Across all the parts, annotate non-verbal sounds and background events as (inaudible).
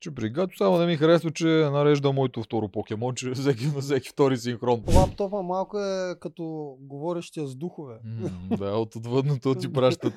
Че при Гато само не ми харесва, че нарежда моето второ покемон, че всеки на всеки втори синхрон. Лаптопа малко е като говорещия с духове. М, да, (laughs) от отвъдното ти пращат.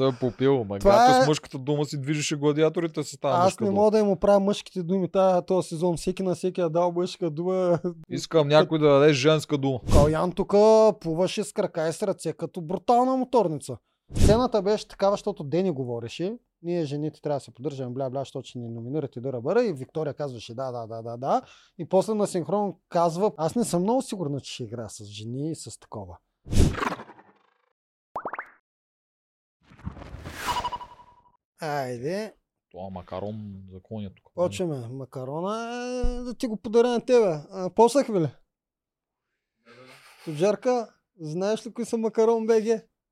Е попил, ма Това е- с мъжката дума си движеше гладиаторите с тази Аз не мога да им оправя мъжките думи тази, този сезон. Всеки на всеки е дал мъжка дума. Искам някой да даде женска дума. Калян тук плуваше с крака и с ръце като брутална моторница. Сцената беше такава, защото Дени говореше. Ние жените трябва да се поддържаме, бля, бля, защото ще ни номинирате да бъра. И Виктория казваше да, да, да, да, да. И после на синхрон казва, аз не съм много сигурна, че ще игра с жени и с такова. Айде, Това макарон за коня тук. почваме. Макарона е да ти го подаря на тебе. А, Послах ви ли? Тоджарка, знаеш ли кои са макарон БГ?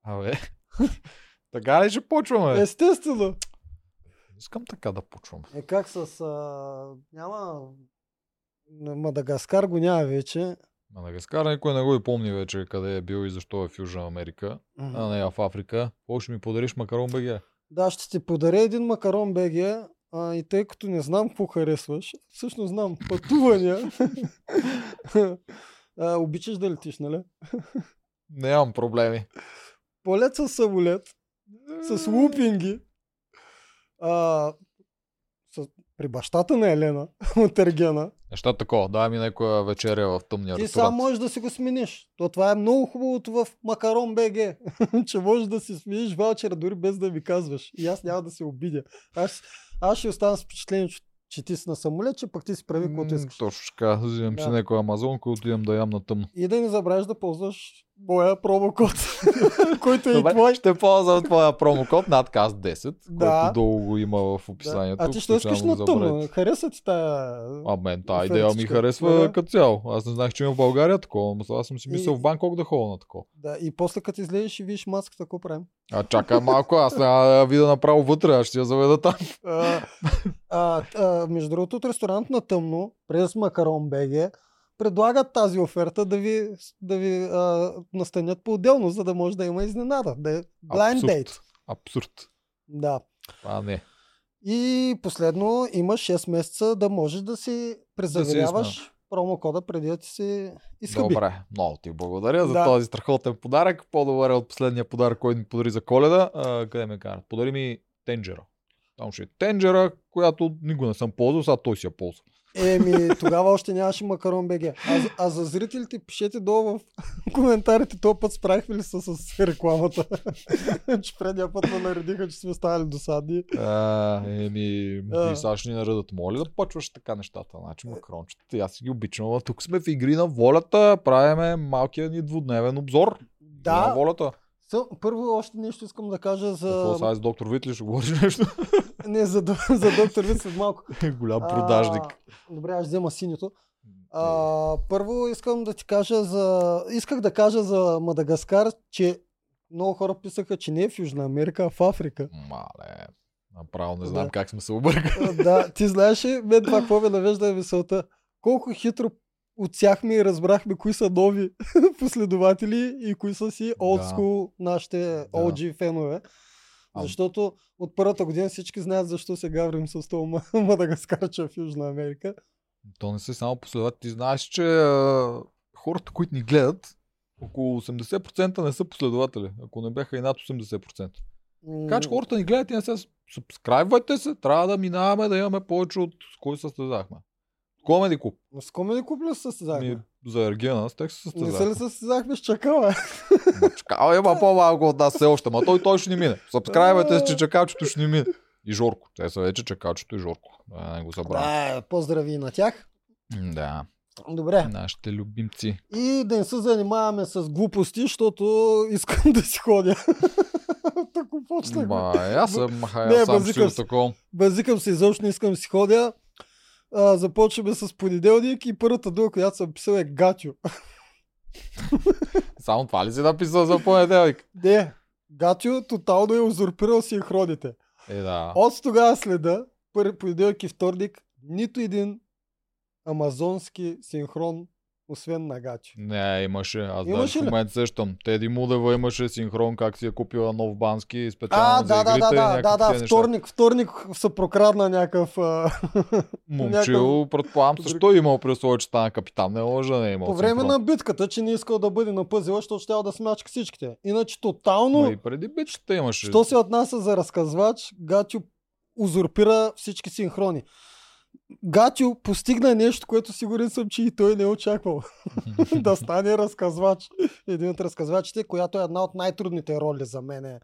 Абе. (laughs) така ли ще почваме? Естествено. Искам така да почваме. Е как с... А, няма... Мадагаскар го няма вече. Мадагаскар никой не го и помни вече къде е бил и защо е в Южна Америка, а не в Африка. Ще ми подариш макарон БГ? Да, ще ти подаря един макарон БГ. А, и тъй като не знам какво харесваш, всъщност знам (laughs) пътувания. (laughs) а, обичаш да летиш, нали? Нямам проблеми. Полет с самолет, с лупинги. А, с, при бащата на Елена (laughs) от Ергена. Неща такова. Дай ми някоя вечеря в тъмния Ти ресторант. сам можеш да си го смениш. То това е много хубавото в Макарон БГ, (laughs) че можеш да си смениш ваучера дори без да ми казваш. И аз няма да се обидя. Аз, аз ще остана с впечатление, че, че ти си на самолет, че пък ти си прави каквото искаш. Точно така. Взимам си Да. някоя амазонка, отивам да ям на тъмно. И да не забравяш да ползваш моя промокод, (laughs) който е и Добре, твой. ще ползвам твоя промокод надказ 10, Да. който долу го има в Да. описанието. А ти ще искаш на тъмно. Хареса ти тая... А мен тази идея ми харесва Да. като цяло. Аз не знаех, че има в България такова, но аз съм си мислил И- в Банкок да ходя на такова. Да, и после като излезеш и видиш маската, какво правим? А чакай малко, аз няма да видя направо вътре, аз ще я заведа там. А, а, а, между другото, от ресторант на тъмно, през Макарон БГ, предлагат тази оферта да ви, да ви а, настанят по-отделно, за да може да има изненада. Да е blind Абсурд. date. Абсурд. Да. А, не. И последно имаш 6 месеца да можеш да си презаверяваш промокода преди да ти се изхъби. Добре, много ти благодаря за Да. този страхотен подарък. По-добър е от последния подарък, който ми подари за коледа. А, къде ме карат? Подари ми тенджера. Там ще е тенджера, която никога не съм ползвал, сега той си я ползва. Еми, тогава още нямаше Макарон БГ. А, а за зрителите пишете долу в (laughs) коментарите, този път справихме ли се с рекламата. (laughs) че предния път ме наредиха, че сме ставали досадни. А, еми, А. и сега ще ни наредат. Моля да почваш така нещата. Значи макарончетата, аз си ги обичам. Ама тук сме в игри на волята. Правиме малкия ни двудневен обзор. На Да, волята. Съ, първо още нещо искам да кажа Какво за... сега с доктор Витли ще говориш нещо? (laughs) Не, за, за доктор Вит след малко. (laughs) Голям продажник. А, добре, аз взема синьото. А, първо искам да ти кажа за... Исках да кажа за Мадагаскар, че много хора писаха, че не е в Южна Америка, а в Африка. Мале. Направо не знам Да. как сме се объркали. Да, ти знаеш ли, мен това какво ме навежда е мисълта. Колко хитро отсяхме и разбрахме кои са нови (laughs) последователи и кои са си Да. олдскул нашите OG фенове. А- Защото от първата година всички знаят защо се гаврим с това ма- (laughs) Мадагаскарча в Южна Америка. То не са само последователи. Ти знаеш, че хората, които ни гледат, около 80% не са последователи, ако не бяха и над 80%. Така че хората ни гледат и не се субскрайбвайте се, трябва да минаваме да имаме повече от кой състезахме. Комеди клуб. С Комеди Клуб ли се състезахме? Ми, за Ергена, с тях се Не се ли състезахме. състезахме с Чакала? Чакал има по-малко от нас все още, ма той, той ще ни мине. Субскрайбвайте се, че чакалчето ще ни мине. И Жорко. Те са вече чакалчето и Жорко. Да, не го забравя. Да, поздрави на тях. Да, Добре. нашите любимци. И да не се занимаваме с глупости, защото искам да си ходя. (laughs) Тако почнах. Ма, аз съм, Не, аз съм базикам си. Базикам се, изобщо не искам да си ходя. А, започваме с понеделник и първата дума, която съм писал е Гатю. (laughs) Само това ли си написал за понеделник? Не, Гатю тотално е узурпирал синхроните. Е, да. От тогава следа, първи понеделник и вторник, нито един амазонски синхрон освен на Гачо. Не, имаше. Аз Имаше даже в ли? момента сещам. Теди Мудева имаше синхрон, как си е купила нов бански специално А, за да, да, игрите. да, да, да, да, неща. вторник, вторник се прокрадна някакъв... (laughs) Момчил, предполагам, също е имал при условие, че стана капитан. Не да не е имал По време синхрон. на битката, че не искал да бъде на пъзела, защото ще да смачка всичките. Иначе тотално, Ма и преди битката имаше. що се отнася за разказвач, Гатю узурпира всички синхрони. Гатю постигна нещо, което сигурен съм, че и той не е очаквал. (laughs) да стане разказвач. Един от разказвачите, която е една от най-трудните роли за мен.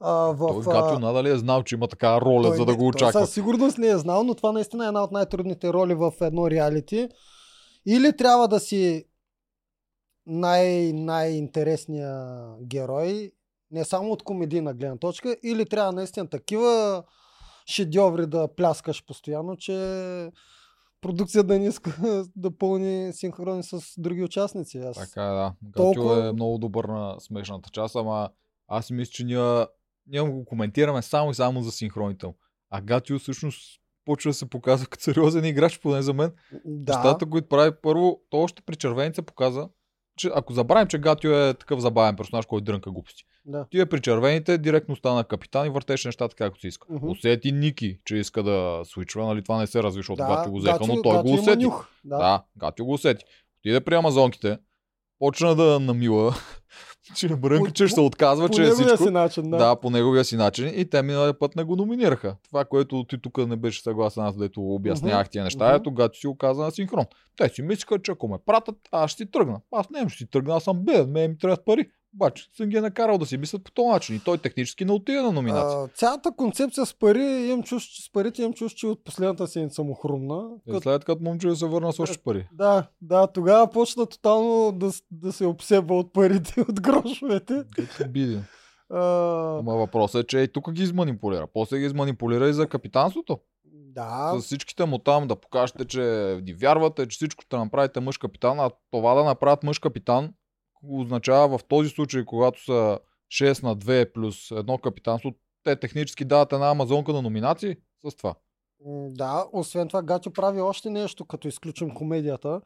А, в, Той Гатю надали е знал, че има такава роля, той за да не- го очаква. Със сигурност не е знал, но това наистина е една от най-трудните роли в едно реалити. Или трябва да си най- най-интересния герой, не само от комедийна гледна точка, или трябва наистина такива шедьоври да пляскаш постоянно, че продукция да не иска (laughs) да пълни синхрони с други участници. Аз... Така е, да. Толкова- е много добър на смешната част, ама аз мисля, че ние, ние го коментираме само и само за синхроните. А Гатю всъщност почва да се показва като сериозен играч, поне за мен. да, Нещата, които прави първо, то още при червеница показа, че ако забравим, че Гатио е такъв забавен персонаж, който дрънка глупости. да. Тия при червените директно стана капитан и въртеше нещата както си иска. Мгм. Усети Ники, че иска да свичва, нали това не се разви, защото Да, Гатио го взеха, но той Гатю го усети. нюх. Да. да, Гатио го усети. Отиде при амазонките, почна да намила, че Брънка, По- че ще отказва, По че е неговия всичко. си начин, да. Да. по неговия си начин. И те миналия път не го номинираха. Това, което ти тук не беше съгласен, аз дето обяснявах тия неща, мгм. ето Гатио си го каза на синхрон. Те си мислиха, че ако ме пратят, аз ще си тръгна. Аз не ще си тръгна, аз съм беден, ме ми трябват пари. Обаче съм ги е накарал да си мислят по този начин. И той технически не отиде на номинация. А, цялата концепция с пари, имам чувство, с парите имам чувство, че от последната седмица му хрумна. И Като... след като момче се върна с още пари. Да, да, тогава почна тотално да, да се обсебва от парите, от грошовете. Като. А, Ама въпросът е, че и тук ги изманипулира. После ги изманипулира и за капитанството. да, С всичките му там да покажете, че ни вярвате, че всичко ще направите мъж капитан, а това да направят мъж капитан означава в този случай, когато са 6 на 2 плюс едно капитанство, те технически дават една амазонка на номинации с това. Да, освен това Гатю прави още нещо, като изключим комедията.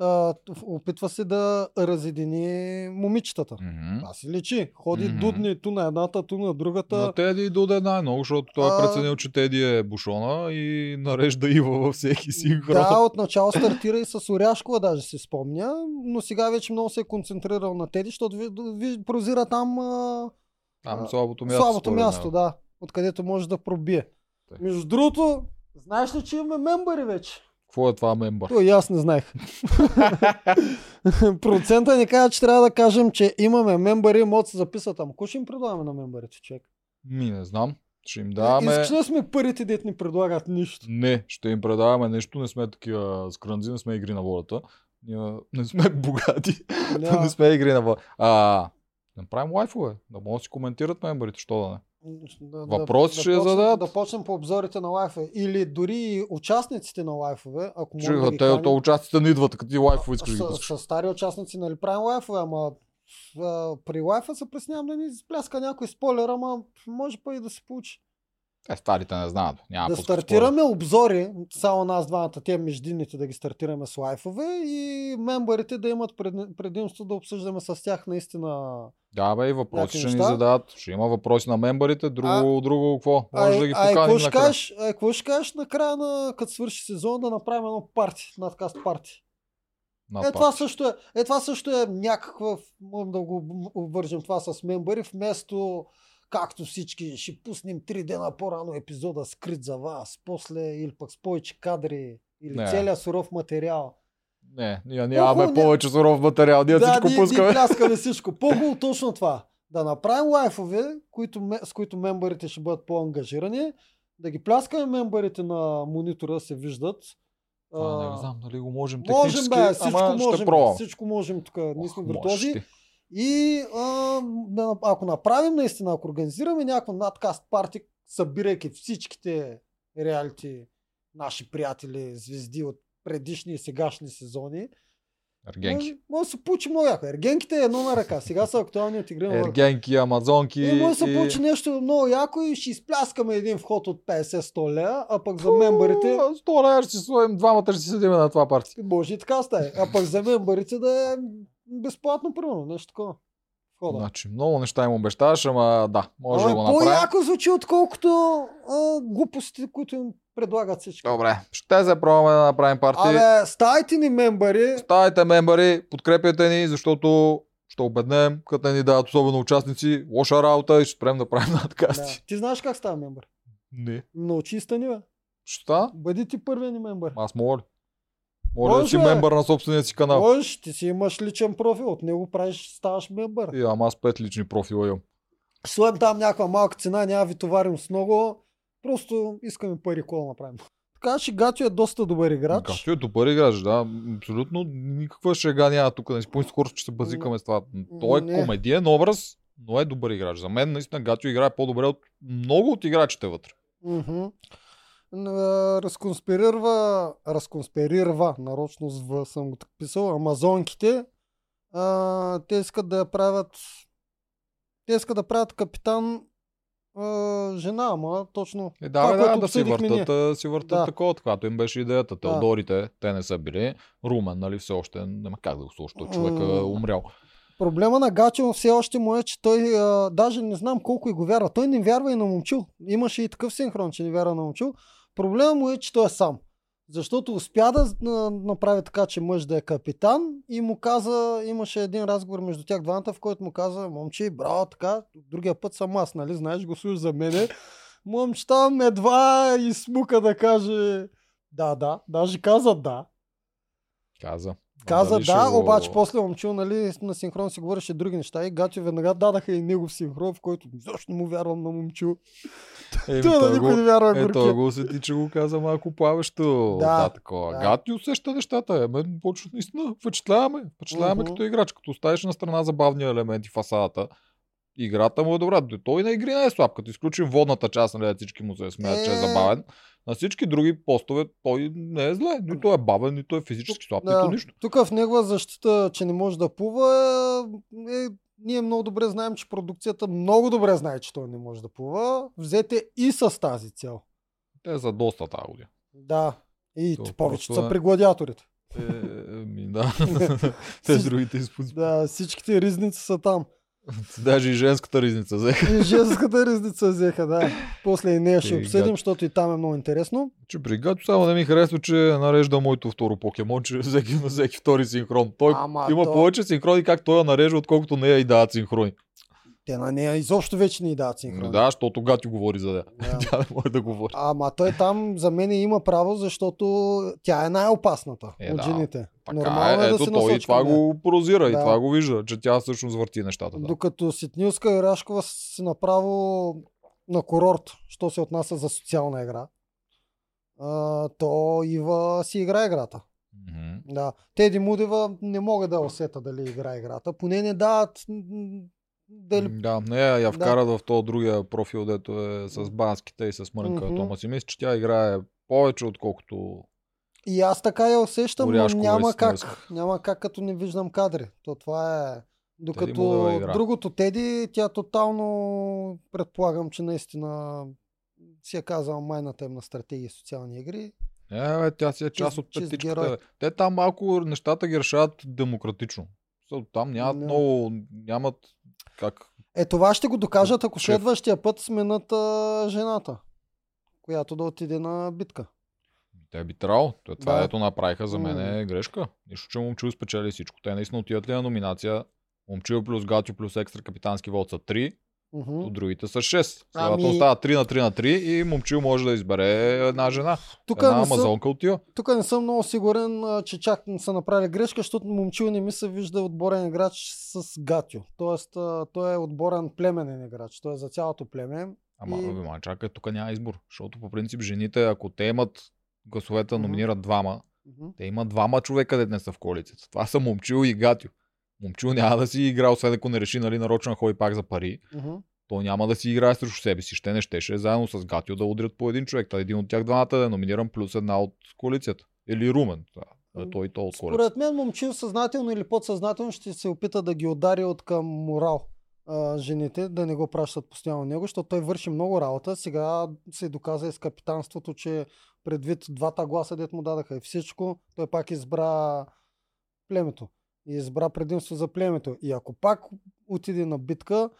А, опитва се да разедини момичетата. Мгм. Това си личи. Ходи Мгм. дудни ту на едната, ту на другата. На Теди доде най-много, защото той е А- преценил, че Теди е бушона и нарежда Ива във всеки синхрон. Да, отначало стартира и с Оряшкова, даже си спомня, но сега вече много се е концентрирал на Теди, защото ви, ви, прозира там а, Там слабото място. слабото място, да, откъдето може да пробие. Тъй. Между другото, знаеш ли, че имаме мембари вече? Какво е това мембър? То и аз не знаех. (laughs) Процента ни казва, че трябва да кажем, че имаме мембари, могат да се записват. Ама кой ще им предлагаме на мембарите, човек? Ми не знам. Ще им даваме... Искаш да сме първите, дет ни предлагат нищо? Не, ще им предаваме нещо, не сме такива скрънзи, не сме игри на волята. Ние не сме (laughs) богати, не сме игри на волята. А, направим лайфове, да могат да си коментират мембарите, що да не. Да, Въпроси ще я почнем- зададат. Да почнем по обзорите на лайфове. Или дори участниците на лайфове, ако Че да те то участите не идват, като ти лайфове искаш да с, с, стари участници, нали правим лайфове, ама а, при лайфа се преснявам да ни изпляска някой спойлер, ама може па и да се получи. Те старите не знаят. Няма да стартираме обзори, само нас двамата, те междинните да ги стартираме с лайфове и мембарите да имат пред- предимство да обсъждаме с тях наистина. Да, бе, и въпроси ще ни зададат. Ще има въпроси на мембарите, друго, А- друго какво? Може да ги поканим накрая. кажеш, ай, какво ще кажеш накрая, на, като свърши сезон, да направим едно парти, надкаст парти? На Е, пак. това също е, е, това също е някаква, можем да го обвържем това с мембари, вместо както всички ще пуснем три дена по-рано епизода скрит за вас, после или пък с повече кадри, или Не. целият суров материал. Не, ние нямаме ня- повече суров материал, ние всичко ние, пускаме. ние пляскаме всичко. (laughs) По-хубаво точно това. Да направим лайфове, които, с които мембарите ще бъдат по-ангажирани, да ги пляскаме мембарите на монитора да се виждат. А, А, не знам дали го можем Можем, технически, бе, всичко ама можем. ще пробвам. Всичко можем тук. Ние сме виртуози. И а, ако направим наистина, ако организираме някаква надкаст парти, събирайки всичките реалити наши приятели, звезди от предишни и сегашни сезони, Ергенки. Може, може да се получи много яко. Ергенките е едно на ръка. Сега са актуални от игри на. Ергенки, амазонки. И може да се получи нещо много яко и ще изпляскаме един вход от 50-100 лея, а пък за мембарите... Фу, 100 лева ще си двамата ще си седим на това парти. Може и така стане. А пък за мембарите да е безплатно, примерно. Нещо такова. Входа. Значи, много неща им обещаваш, ама да, може Ама да го направим. по-яко звучи, отколкото а, глупостите, които им предлагат всички. Добре, ще се пробваме да направим парти. Абе, ставайте ни мембари. Ставайте мембари, подкрепяйте ни, защото ще обеднем, като ни дават особено участници, лоша работа и ще спрем да правим Да. надкасти. Ти знаеш как става мембър? Не. Научи стани, бе. Става? Бъди ти първият ни мембър. Аз мога ли? Моля да Може, си мембър на собствения си канал. Можеш, ти си имаш личен профил, от него правиш, ставаш мембър. И ама аз пет лични профила имам. Слоем там някаква малка цена, няма ви товарим с много. Просто искаме пари, да направим. Така че Гатю е доста добър играч. Както е добър играч, да. Абсолютно никаква шега няма тук. Не си помня скоро, че се базикаме с това. Той е Не. комедиен образ, но е добър играч. За мен наистина Гатю играе по-добре от много от играчите вътре. Мгм. Разконспирирва, разконспирирва, нарочно с В съм го так писал, амазонките. А, те искат да я правят те искат да правят капитан а, жена, ама точно Е, Това, да, бе, да, да си въртат, си въртат Да. такова, каквато им беше идеята. Теодорите, те не са били. Румен, нали, все още няма как да го слуша, човек е умрял. Проблема на Гачо все още му е, че той а, даже не знам колко и го вярва. Той не вярва и на момчил. Имаше и такъв синхрон, че не вярва на момчил. Проблема му е, че той е сам. Защото успя да направи така, че мъж да е капитан и му каза, имаше един разговор между тях двамата, в който му каза, момче, браво, така, другия път съм аз, нали, знаеш, го слуш за мене. Момче там едва и смука да каже, да, да, даже каза да. Каза. Каза Дали да, го- обаче после момчил, нали, на синхрон си говореше други неща и Гатю веднага дадаха и негов синхрон, в който защо му вярвам на момчил. Еми, Той на никой не вярва Е, той го усети, че го каза малко плавещо. Да, Да, такова. да. Гати усеща нещата. Е, мен почва наистина. Впечатляваме. Впечатляваме Мгм. като играч. Като оставиш на страна забавния елемент и фасадата. Играта му е добра. Той на игри не е слаб. Като изключим водната част, нали, всички му се смеят, че е Е. забавен. На всички други постове той не е зле. Нито е бавен, нито е физически слаб, Да. нито нищо. Тук в негова защита, че не може да плува, е, е, ние много добре знаем, че продукцията много добре знае, че той не може да плува. Взете и с тази цел. Те са доста тази година. Да. И То повечето са е- при гладиаторите. Е, ми, да. (laughs) Те другите изпуск... Да, всичките ризници са там. (laughs) Даже и женската ризница взеха. И женската ризница взеха, да. После и нея ще обсъдим, гад. защото и там е много интересно. Че при Гачо само не ми харесва, че нарежда моето второ покемон, че всеки на всеки втори синхрон. Той Ама има то- повече синхрони, как той я нарежда, отколкото нея и дават синхрони. Те на нея изобщо вече ни дават синхрон. Да, защото Гати говори за нея. Да. (laughs) Тя не може да говори. Ама той там за мен има право, защото тя е най-опасната Е, от да. жените. Така Нормално е, е да ето се той и това го прозира и Да. това го вижда, че тя всъщност върти нещата. Да. Докато Ситнилска и Рашкова си направо на курорт, що се отнася за социална игра. А, то Ива си игра играта. Мгм. Да. Теди Мудева не мога да усета дали игра играта. Поне не дават дали Да, не, я Да. вкарат в този другия профил, дето е с банските и с Мрънка Мгм. Тома си. Мисля, че тя играе повече, отколкото И аз така я усещам, но няма как. Няма как, като не виждам кадри. То това е... Докато игра. другото Теди, тя тотално предполагам, че наистина си е казала майната им на стратегии и социални игри. Не, бе, тя си е част Чист- от петичката. Те там малко нещата ги решават демократично. Там нямат Не. много, нямат как. Е, това ще го докажат, ако Шеф. следващия път сменят а, жената, която да отиде на битка. Те би трябвало. То Това, Да. ето направиха за мен е грешка. Нищо, че Момчил спечели всичко. Те наистина отиват ли на номинация. Момчил плюс Гатю плюс екстра капитански вод са 3, Мгм. от другите са 6. Ами- Следователно става 3 на 3 на 3 и Момчил може да избере една жена. Тук една не, амазонка отива. тук не съм много сигурен, че чак не са направили грешка, защото момчил не ми се вижда отборен играч с Гатю. Тоест, той е отборен племенен играч. Той е за цялото племе. Ама, И- и... ма, чакай, тук няма избор. Защото по принцип жените, ако те имат гласовете, номинират двама, Мгм. Те има двама човека, де не са в коалицията. Това са Момчил и Гатю. Момчил няма да си играе, освен ако не реши, нали, нарочно ходи пак за пари. Мгм. То няма да си играе срещу себе си. Ще не щеше заедно с Гатю да удрят по един човек. Та един от тях двамата да е номиниран плюс една от коалицията. Или Румен. Това. А той и то отворят. Според мен момчил съзнателно или подсъзнателно ще се опита да ги удари от към морал а, жените, да не го пращат постоянно него, защото той върши много работа. Сега се доказа и с капитанството, че предвид двата гласа, дет му дадаха и всичко, той пак избра племето. И избра предимство за племето. И ако пак отиде на битка,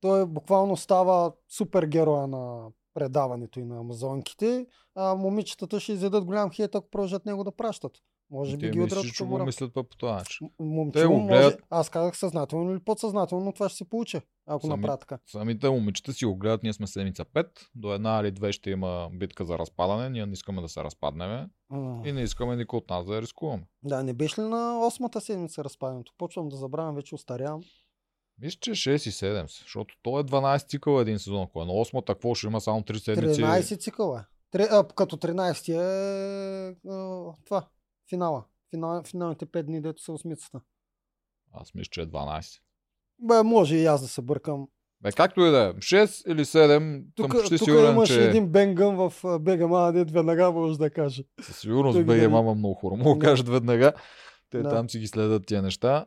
той буквално става супергероя на предаването и на амазонките, а момичетата ще изядат голям хейт, ако продължат него да пращат. Може би Те ги удрят че по го мислят по този начин. М- Момчил го може... Аз казах съзнателно или подсъзнателно, но това ще се получи, ако Сами- направя така. Самите момичета си го гледат, ние сме седмица 5, до една или две ще има битка за разпадане, ние не искаме да се разпаднем и не искаме никой от нас да я рискуваме. Да, не беше ли на осмата седмица разпадането? Почвам да забравям, вече устарявам. Мисля, че 6 и 7 са, защото то е 12 цикъл един сезон. Ако е на 8, какво ще има само 3 седмици? 13 цикъла. Тре, а, като 13 е а, това, финала. Финал, финалните 5 дни, дето са осмицата. Аз мисля, че е 12. Бе, може и аз да се бъркам. Бе, както и да е. 6 или 7, Тук, съм почти тук сигурен, имаш че един бенгън в БГМА, дед веднага може да каже. със сигурност ги- мама много хора. Мога да кажат веднага. Те Да. там си ги следят тия неща.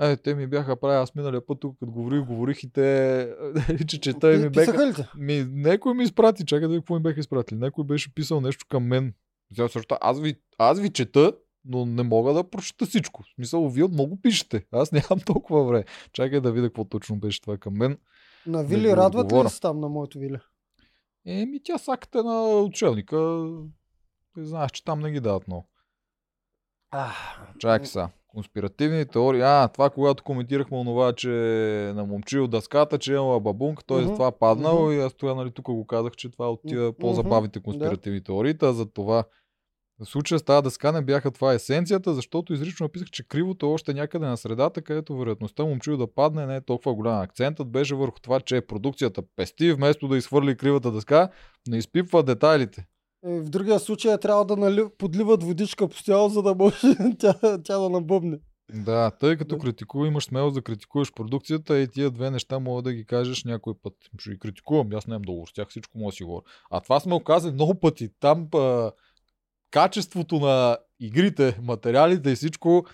Е, те ми бяха прави, аз миналия път тук, като говорих, говорих и те, (laughs) че чета и ми те? Ми, някой ми изпрати, чакай да видя какво ми беха изпратили. Някой беше писал нещо към мен. Сега също, аз ви, аз ви чета, но не мога да прочета всичко. В смисъл, вие много пишете. Аз (laughs) нямам толкова време. Чакай да видя какво точно беше това към мен. На Да Вили ви радват ли се там на моето Вили? Еми, тя саката на. Ти знаеш, че там не ги дават много. Чакай са. Конспиративни теории. А, това когато коментирахме онова, че на момчил дъската, че е имала бабунка, той за това паднал Мгм. и аз тогава нали, тук го казах, че това е от тия Мгм. по-забавните конспиративни теории. Та за това в случая с тази дъска не бяха това есенцията, защото изрично написах, че кривото е още някъде на средата, където вероятността момчил да падне не е толкова голям. Акцентът беше върху това, че продукцията пести, вместо да изхвърли кривата дъска, не изпипва детайлите. Е, В другия случай трябва да нали, подливат водичка постоянно, за да може (laughs) тя, тя да набъбне. Да, тъй като Да. критикува, имаш смелост да критикуваш продукцията и тия две неща мога да ги кажеш някой път. Ще ги критикувам, аз нямам договор с тях, всичко мога да си говоря. А това сме оказали много пъти. Там качеството на игрите, материалите и всичко,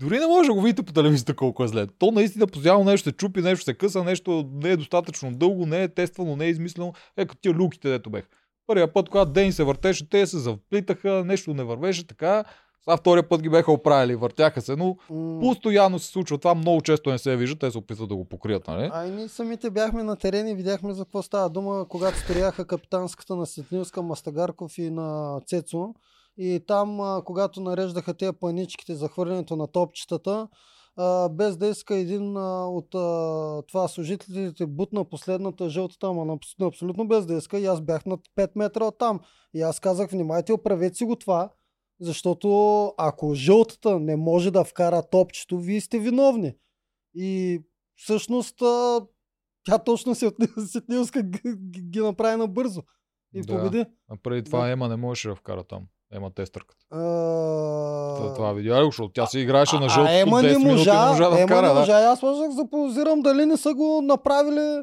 дори не може да го видите по телевизията колко е зле. То наистина постоянно нещо се чупи, нещо се къса, нещо не е достатъчно дълго, не е тествано, не е измислено. Е, като тия люките, дето бех. Първия път, когато Ден се въртеше, те се заплитаха, нещо не вървеше така. А втория път ги беха оправили, въртяха се, но М, Постоянно се случва това, много често не се вижда, те се опитват да го покрият, нали? А и ние самите бяхме на терен и видяхме за какво става дума, когато строяха капитанската на Сетнилска, Мастагарков и на Цецо. И там, когато нареждаха тези паничките за хвърлянето на топчетата, без да иска един от това служителите бутна последната жълтата, ама абсолютно без да иска и аз бях на 5 метра от там. И аз казах, внимайте, оправете си го това, защото ако жълтата не може да вкара топчето, вие сте виновни. И всъщност тя точно се (laughs) Сетнилска ги, ги, ги направи набързо. И Да. победи. А преди това Да. Ема не можеше да вкара там. Ема тестърката. А... Това, това го, защото тя се играеше на а, жълтото Ема 10 не можа, не можа да Ема вкара. не Да. можа. И Аз можех да подозирам дали не са го направили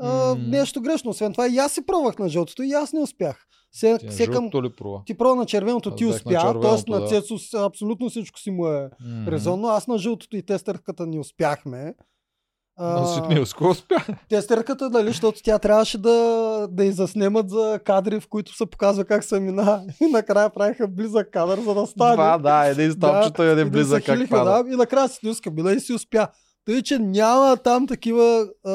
а, М. нещо грешно. Освен това и аз си пробвах на жълтото и аз не успях. Се, Тя се към... ли прова? Ти пробва на червеното, Аз ти на успя, т.е. на да. Цецо с- абсолютно всичко си му е Мгм. резонно. Аз на жълтото и тестърката не успяхме. А, На Ситнилско успя. (laughs) тестърката, нали, защото тя трябваше да, да и заснемат за кадри, в които се показва как се мина. (laughs) И накрая правиха близък кадър, за да стане. Това, да, един стопчета и и един да близък как пада. Да, и накрая си снюска била и си успя. Тъй, че няма там такива а,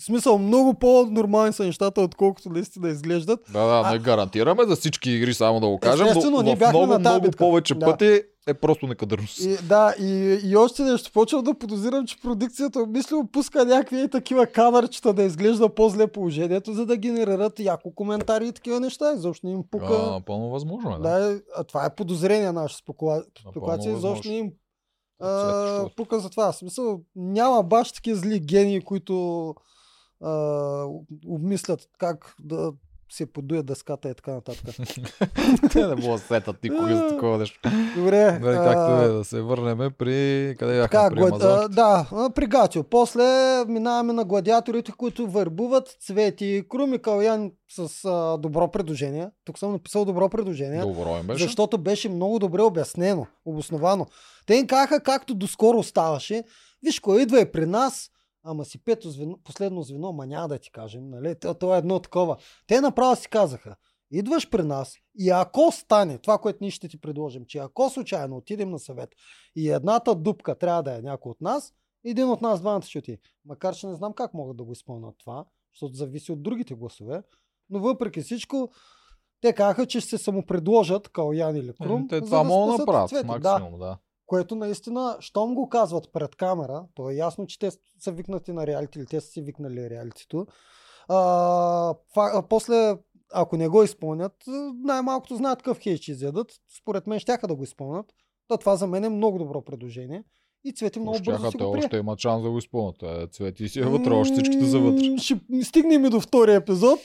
в смисъл много по-нормални са нещата, отколкото наистина изглеждат. Да, да, А- не гарантираме за всички игри, само да го кажем, Естествено, но ние в много, много битка. повече Да. пъти е просто некадърност. И, да, и, и още нещо. Почвам да подозирам, че продукцията мислимо пуска някакви такива кадърчета да изглежда по-зле положението, за да генерират яко коментари и такива неща. Изобщо не им пука. А, напълно възможно е, да. Да, а това е подозрение наша спекула... спекулация. Изобщо не им а, пука за това. В смисъл, няма баш такива зли гении, които а, обмислят как да се подуят дъската и така нататък. (laughs) Те не могат да сетат никога за такова нещо. Добре. Нали, както е, да се върнем при... Къде бяхме? Така, при гла... да, при Гатио. После минаваме на гладиаторите, които върбуват Цвети, и Калян с а, добро предложение. Тук съм написал добро предложение. Добро им беше. Защото беше много добре обяснено, обосновано. Те им казаха, както доскоро ставаше, виж, кой идва е при нас, ама си пето звено, последно звено, ма няма да ти кажем, нали? То, то е едно такова. Те направо си казаха, идваш при нас и ако стане, това, което ние ще ти предложим, че ако случайно отидем на съвет и едната дупка трябва да е някой от нас, един от нас двамата ще отиде. Макар, че не знам как могат да го изпълнят това, защото зависи от другите гласове, но въпреки всичко, те казаха, че ще се самопредложат Калян или Крум. Е, Те това да могат да направят, Цвети. Да, максимум, да. Което наистина, щом го казват пред камера, то е ясно, че те са викнати на реалити или те са си викнали реалитито. А, фа, а, после, ако не го изпълнят, най-малкото знаят какъв хейт ще изядат. Според мен щяха да го изпълнят. То това за мен е много добро предложение. И Цвети много бързо Щяха, си те го прие. още имат шанс да го изпълнят. Е, Цвети си е вътре, още всичките са вътре. Ще стигнем и до втория епизод.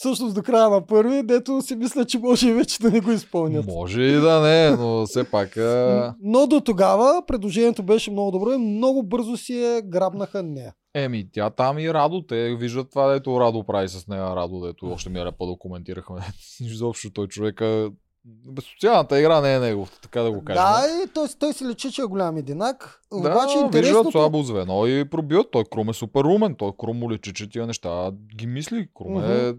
Всъщност до края на първи, дето си мисля, че може и вече да не го изпълнят. Може и да не, но все пак... А... Но до тогава предложението беше много добро и много бързо си е грабнаха нея. Еми, тя там и Радо, те виждат това, дето Радо прави с нея, Радо, дето още ми е да коментирахме. (laughs) Изобщо той човека... Социалната игра не е негов, така да го кажем. Да, и той, той си лечи, че е голям единак. Да, Обаче виждат интересното... слабо звено и пробиват. Той Крум е супер умен. Той Крум му лечи, че тия неща ги мисли. Крум е...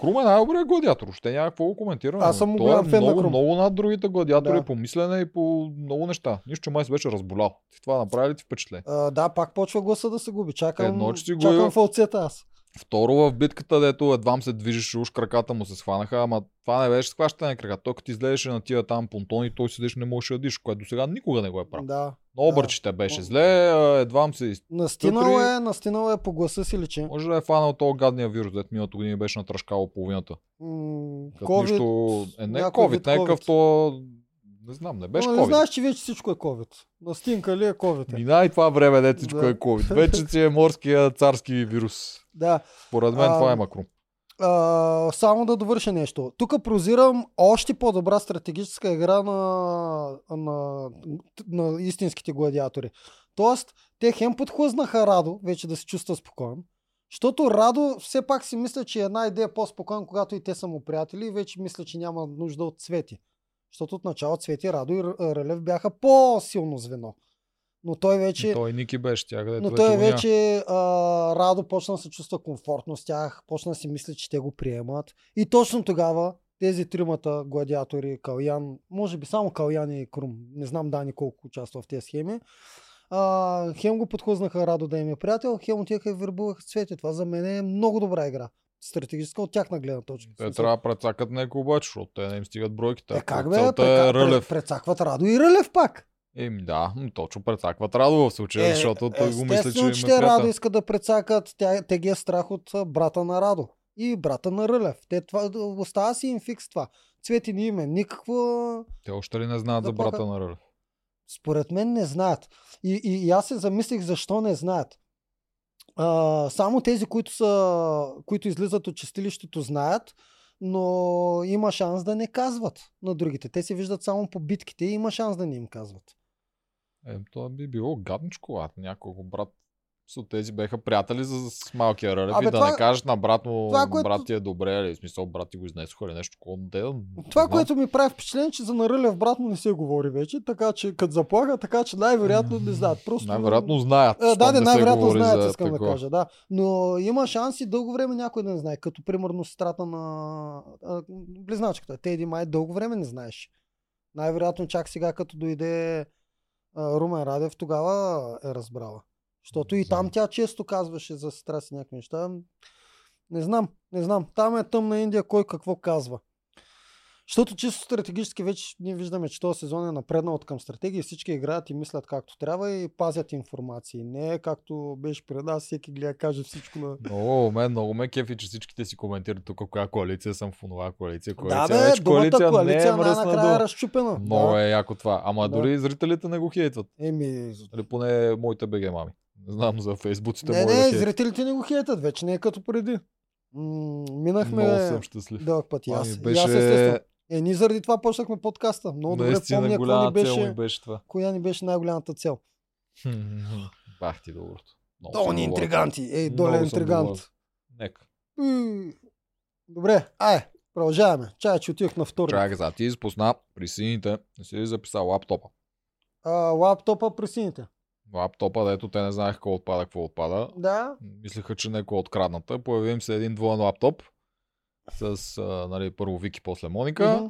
Крум е най-добрият гладиатор. Още няма какво го коментираме. Аз съм му голям е фен на много, Крум. много над другите гладиатори Да. по мислене и по много неща. Нищо, че май се беше разболял. Ти това направи ли ти впечатление? Да, пак почва гласа да се губи. Чакам, Едно, че си го чакам фалцета аз. Второ в битката, дето едва се движеше, уж краката му се схванаха, ама това не беше схващане крака. Той като излезеше на тия там понтони, той седеше не можеше да диш, което до сега никога не го е правил. Да. Много да. бърчите беше зле, а, едва му се из... Настинал Вътре- е, настинал е по гласа си личи. Може да е фанал този гадния вирус, дето миналото години беше натрашкало половината. М, COVID, нищо... Е, не COVID, някакъв COVID. то... Не знам, не беше Но не знаеш, че вече всичко е COVID. Настинка ли е COVID? Е. Мина и това време, дето всичко Да. е COVID. (laughs) Вече си е морския царски вирус. Да. Според мен А, това е макрум. А, само да довърша нещо. Тук прозирам още по-добра стратегическа игра на, на, на истинските гладиатори. Тоест, те хем подхлъзнаха Радо, вече да се чувства спокоен, защото Радо все пак си мисля, че една идея е по-спокоен, когато и те са му приятели и вече мисля, че няма нужда от Цвети. Защото от начало Цвети, Радо и Р- Рълев бяха по-силно звено. Но той вече... Той Ники беше тя, където Но той вече а, Радо почна да се чувства комфортно с тях, почна да си мисли, че те го приемат. И точно тогава тези тримата гладиатори, Калян, може би само Калян и Крум, не знам Дани колко участва в тези схеми, а, хем го подхлъзнаха Радо да им е приятел, хем отиха и вербуваха цвети. Това за мен е много добра игра. Стратегическа от тяхна гледна точка. Те трябва да прецакат някой обаче, защото те не им стигат бройките. Е, как бе? Целта Прека... е Рълев. Прецакват Радо и Рълев пак. Еми да, точно прецакват Радо в случая, защото той го мисля, че им е че Радо искат да прецакат, тя, те ги е страх от брата на Радо и брата на Рълев. Те това, остава си им фикс това. Цвети ни име, никаква... Те още ли не знаят за брата на Рълев? Според мен не знаят. И, и, и аз се замислих защо не знаят. А, само тези, които, са, които излизат от чистилището, знаят, но има шанс да не казват на другите. Те се виждат само по битките и има шанс да не им казват. Е, това би било гадничко, а няколко брат. С тези беха приятели за с малкия Рълев Абе, и да това- не кажеш на брат му, това, което- брат ти е добре, или в смисъл брат ти го изнесоха или нещо такова. Да- Това, знам. което ми прави впечатление, че за Нарълев брат му не се говори вече, така че като заплаха, така че най-вероятно не знаят. Просто... Най-вероятно знаят. Е, да, да, не най-вероятно знаят, за искам да такова. кажа, да. Но има шанси дълго време някой да не знае, като примерно сестрата на а, близначката. Те един май дълго време не знаеш. Най-вероятно чак сега, като дойде а, Румен Радев, тогава е разбрала. Защото и там тя често казваше за сестра си някакви неща. Не знам, не знам. Там е тъмна Индия, кой какво казва. Защото чисто стратегически вече ние виждаме, че този сезон е напреднал от към стратегии. Всички играят и мислят както трябва и пазят информации. Не е както беше пред нас, всеки гледа каже всичко на... Много, мен много ме кефи, че всичките си коментират тук коя коалиция съм в онова коалиция. Да, коалиция. бе, вече коалиция, коалиция, не е мръсна най-накрая е разчупена. Много да. е яко това. Ама Да. дори зрителите не го хейтват. Еми, Или поне моите БГ мами. Не знам за фейсбуците не, да не, хейтват. зрителите не го хейтат, вече не е като преди. М, минахме Много съм щастлив. дълъг път. И Това аз, ми и аз беше естествено. Е, ние заради това почнахме подкаста. Много добре наистина помня голяма ни беше, ми беше това. коя ни беше най-голямата цел. Бах ти доброто. Доволен. интриганти. Ей, съм интригант. Нека. Добре, ай, продължаваме. Чай, че отивах на втори. Чакай сега, ти изпусна при сините, не си ли записал лаптопа? А, лаптопа при сините. Лаптопа, дето те не знаеха какво отпада, какво отпада. Да. Мислеха, че някой е открадната. Появи им се един двоен лаптоп с а, нали, първо Вики, после Моника. Мгм.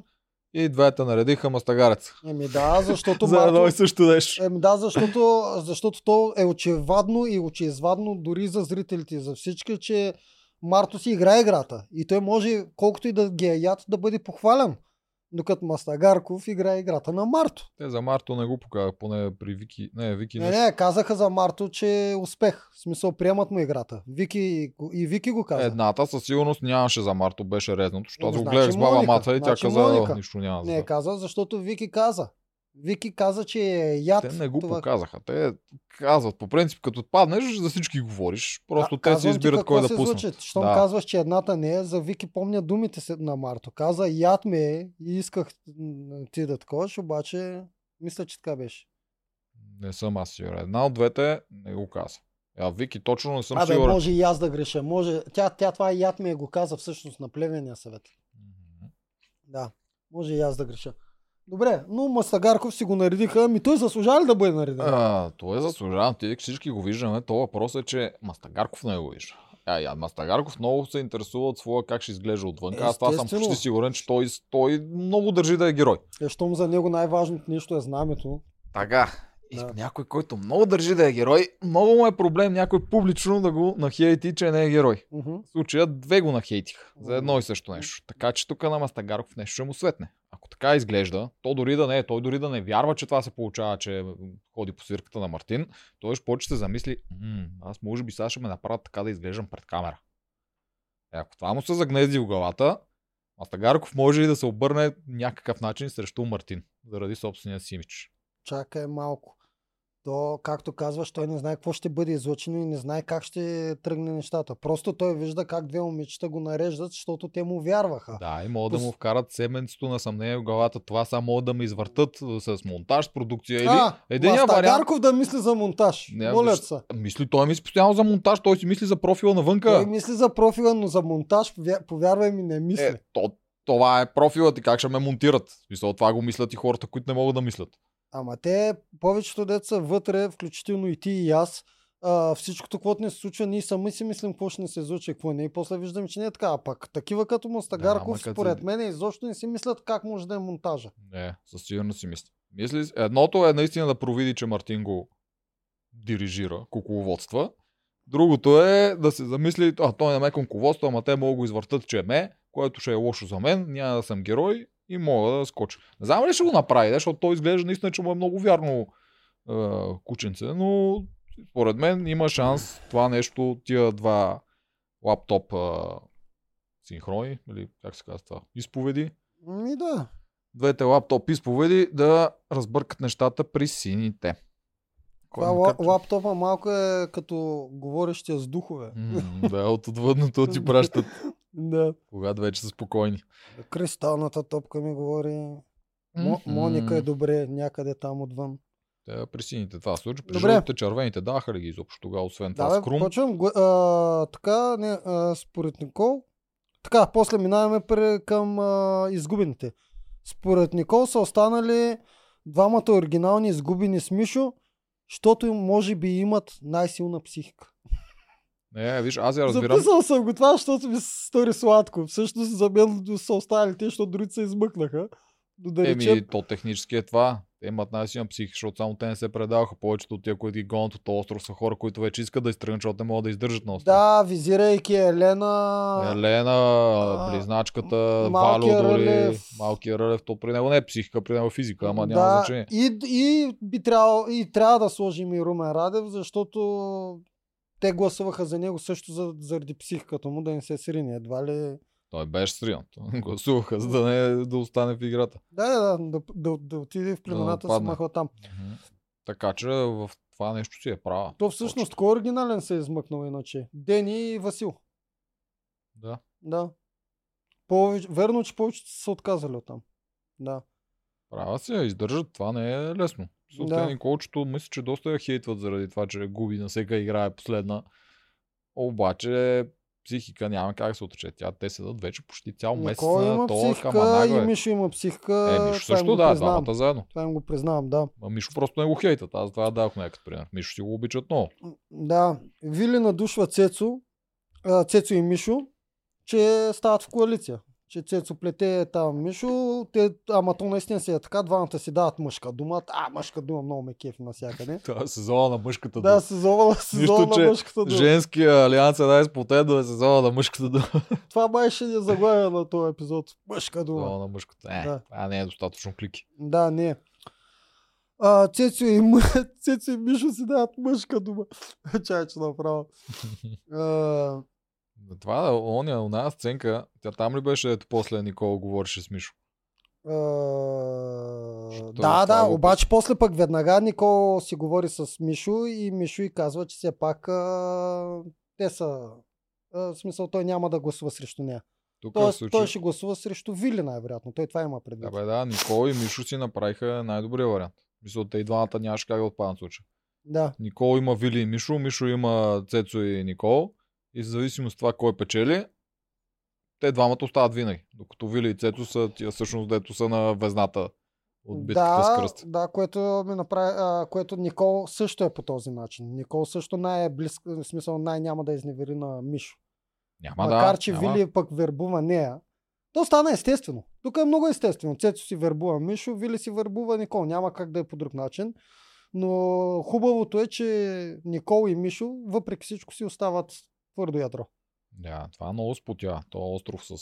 И двете наредиха мастагарец. Еми да, защото (laughs) За едно и също нещо. Еми да, защото, защото то е очевадно и очезвадно дори за зрителите за всички, че Марто си играе играта. И той може, колкото и да ги е яд, да бъде похвален. Докато Мастагарков играе играта на Марто. Те за Марто не го показах, поне при Вики. Не, Вики Не, не, казаха за Марто, че е успех. В смисъл, приемат му играта. Вики, и Вики го каза. Едната със сигурност нямаше за Марто, беше резното, защото аз го гледах с баба Маца и тя значи каза, Моника. нищо няма. Не каза, защото Вики каза. Вики каза, че е яд. Те не го това. показаха. Те казват, по принцип, като паднеш, за всички говориш. Просто А, те си ти избират кой да пуснат. случи. Щом Да. казваш, че едната не е, за Вики помня думите на Марто. Каза, яд ме е и исках ти да таковаш, обаче мисля, че така беше. Не съм аз сигурен. Една от двете не го каза. А Вики точно не съм Абе, сигурен. може и аз да греша. Може... Тя, тя това яд ме го каза всъщност на плевения съвет. Мгм. Да, може и аз да греша. Добре, но Мастагарков си го наредиха. Ами той заслужава ли да бъде нареден? А, той е заслужаван. Ти всички го виждаме. То въпрос е, че Мастагарков не го вижда. А, я, Мастагарков много се интересува от своя как ще изглежда отвън. Аз това съм почти сигурен, че той, той много държи да е герой. Е, щом за него най-важното нещо е знамето. Така. И Да. някой, който много държи да е герой, много му е проблем някой публично да го нахейти, че не е герой. Мгм. В случая две го нахейтиха за едно и също нещо. Така че тук на Мастагарков нещо ще му светне. Ако така изглежда, то дори да не е, той дори да не вярва, че това се получава, че ходи по свирката на Мартин, той ще почне да замисли, «М, аз може би сега ще ме направят така да изглеждам пред камера. Е, ако това му се загнезди в главата, Мастагарков може и да се обърне някакъв начин срещу Мартин, заради собствения си имидж. Чакай малко. То, както казваш, той не знае какво ще бъде излъчено и не знае как ще тръгне нещата. Просто той вижда как две момичета го нареждат, защото те му вярваха. Да, и могат да Пос- му вкарат семенцето на съмнение в главата. Това само могат да ме извъртат с монтаж, продукция или а, единия вариант. Да мисли за монтаж. Не, Молят се. Мисли, той мисли постоянно за монтаж, той си мисли за профила навънка. Той мисли за профила, но за монтаж, повя- повярвай ми, не мисли. Е, то, това е профилът и как ще ме монтират. Смисъл, това го мислят и хората, които не могат да мислят. Ама те, повечето деца вътре, включително и ти и аз, а, всичкото, което ни се случва, ние сами си мислим какво ще ни се случи, какво не. И после виждаме, че не е така. А пък такива като Мастагарков, ама като- според мен, изобщо не си мислят как може да е монтажа. Не, със сигурност си мисли. мисли. Едното е наистина да провиди, че Мартин го дирижира, кукловодства. Другото е да се замисли, а той не ме кукловодства, ама те могат да го извъртат, че е ме, което ще е лошо за мен, няма да съм герой и мога да скоча. Не знам ли ще го направи, да, защото той изглежда наистина, че му е много вярно е, кученце, но според мен има шанс това нещо, тия два лаптоп е, синхрони, или как се казва това, изповеди, Ми да. двете лаптоп изповеди да разбъркат нещата при сините. Това качва? лаптопа малко е като говорещия с духове. М, да, от отвъдното ти пращат, (laughs) Да. когато вече са спокойни. Кристалната топка ми говори. Мо, Моника е добре някъде там отвън. Те при сините това се случи. При Добре. жълтите, червените даха ли ги изобщо тогава, освен това Да, бе, скрум? почвам. Го- А, така, не, а, според Никол. Така, после минаваме пре, към а, изгубените. Според Никол са останали двамата оригинални изгубени с Мишо, защото им, може би имат най-силна психика. Не, виж, аз я разбирам. Записал съм го това, защото ми се стори сладко. Всъщност за мен са останали те, защото другите се измъкнаха. Но да речем, Еми, то технически е това. Те имат най-силна психика, защото само те не се предаваха. Повечето от тия, които ги гонят от остров, са хора, които вече искат да изтръгнат, защото не могат да издържат на остров. да, визирайки Елена, Елена, близначката, Валю дори, Рълев. малкия Рълев, то при него не е психика, при него е физика, ама няма да, значение. И, и, би трябвало, и трябва да сложим и Румен Радев, защото те гласуваха за него също за, заради психиката му да не се срине. Едва ли... Той беше сринат. (laughs) Гласуваха, за да не да остане в играта. Да, да, да, да, да, да отиде в племената да, отпадне. махва там. Така че в това нещо си е права. То всъщност кой оригинален се е измъкнал иначе? Дени и Васил. Да. Да. Повече, верно, че повечето са се отказали от там. Да. Права я издържат. Това не е лесно. Да. Да. Николчето мисля, че доста я хейтват заради това, че губи на всека игра е последна. Обаче психика няма как да се отрече. Тя те седат вече почти цял месец Никола на има то психика каманаго и. Мишо има психика. Е, Мишо също да, двамата заедно. Това им го признавам, да. А Мишо просто не го хейтат. Аз това дадох някакъв пример. Мишо си го обичат много. Да. Вили надушва Цецо, Цецо и Мишо, че стават в коалиция. Че Цецо плете там Мишо, те, ама то наистина си е така, двамата си дават мъжка дума. А, мъжка дума много ме кефи навсякъде. (laughs) Това е сезона на мъжката Да, сезона, сезона на мъжката дума. Женския алианс е най-сплотен да е сезона на мъжката дума. (laughs) Това май ще ни заглавя на този епизод. Мъжка дума. Сезона на мъжката. Е, Да. това не е достатъчно клики. Да, не. А, Цецо и, М- (laughs) Цецо и Мишо си дават мъжка дума. Чай, че направо. А, Това, оня, оная сценка, тя там ли беше ето после Никола говореше с Мишо? Що да, е да, го обаче после пък веднага Никол си говори с Мишо и Мишо и казва, че все пак а, те са... А, в смисъл, той няма да гласува срещу нея. Тук в Тоест, случай... той ще гласува срещу Вили, най-вероятно. Той това има предвид. Да, бе, да, Никола и Мишо си направиха най-добрия вариант. Мисля, те и двамата нямаше как да отпаднат в случая. Да. Никол има Вили и Мишо, Мишо има Цецо и Никол. И в зависимост от това кой печели, те двамата остават винаги. Докато Вили и Цецо са тия всъщност, дето са на везната от битката с да, кръст. да, което ми направи, а, което Никол също е по този начин. Никол също най-близко, в смисъл най-няма да изневери на Мишо. Няма Макар, да. че няма. Вили пък вербува нея. То стана естествено. Тук е много естествено. Цецо си вербува Мишо, Вили си вербува Никол. Няма как да е по друг начин. Но хубавото е, че Никол и Мишо, въпреки всичко, си остават твърдо ядро. Да, това много сплотя. То остров с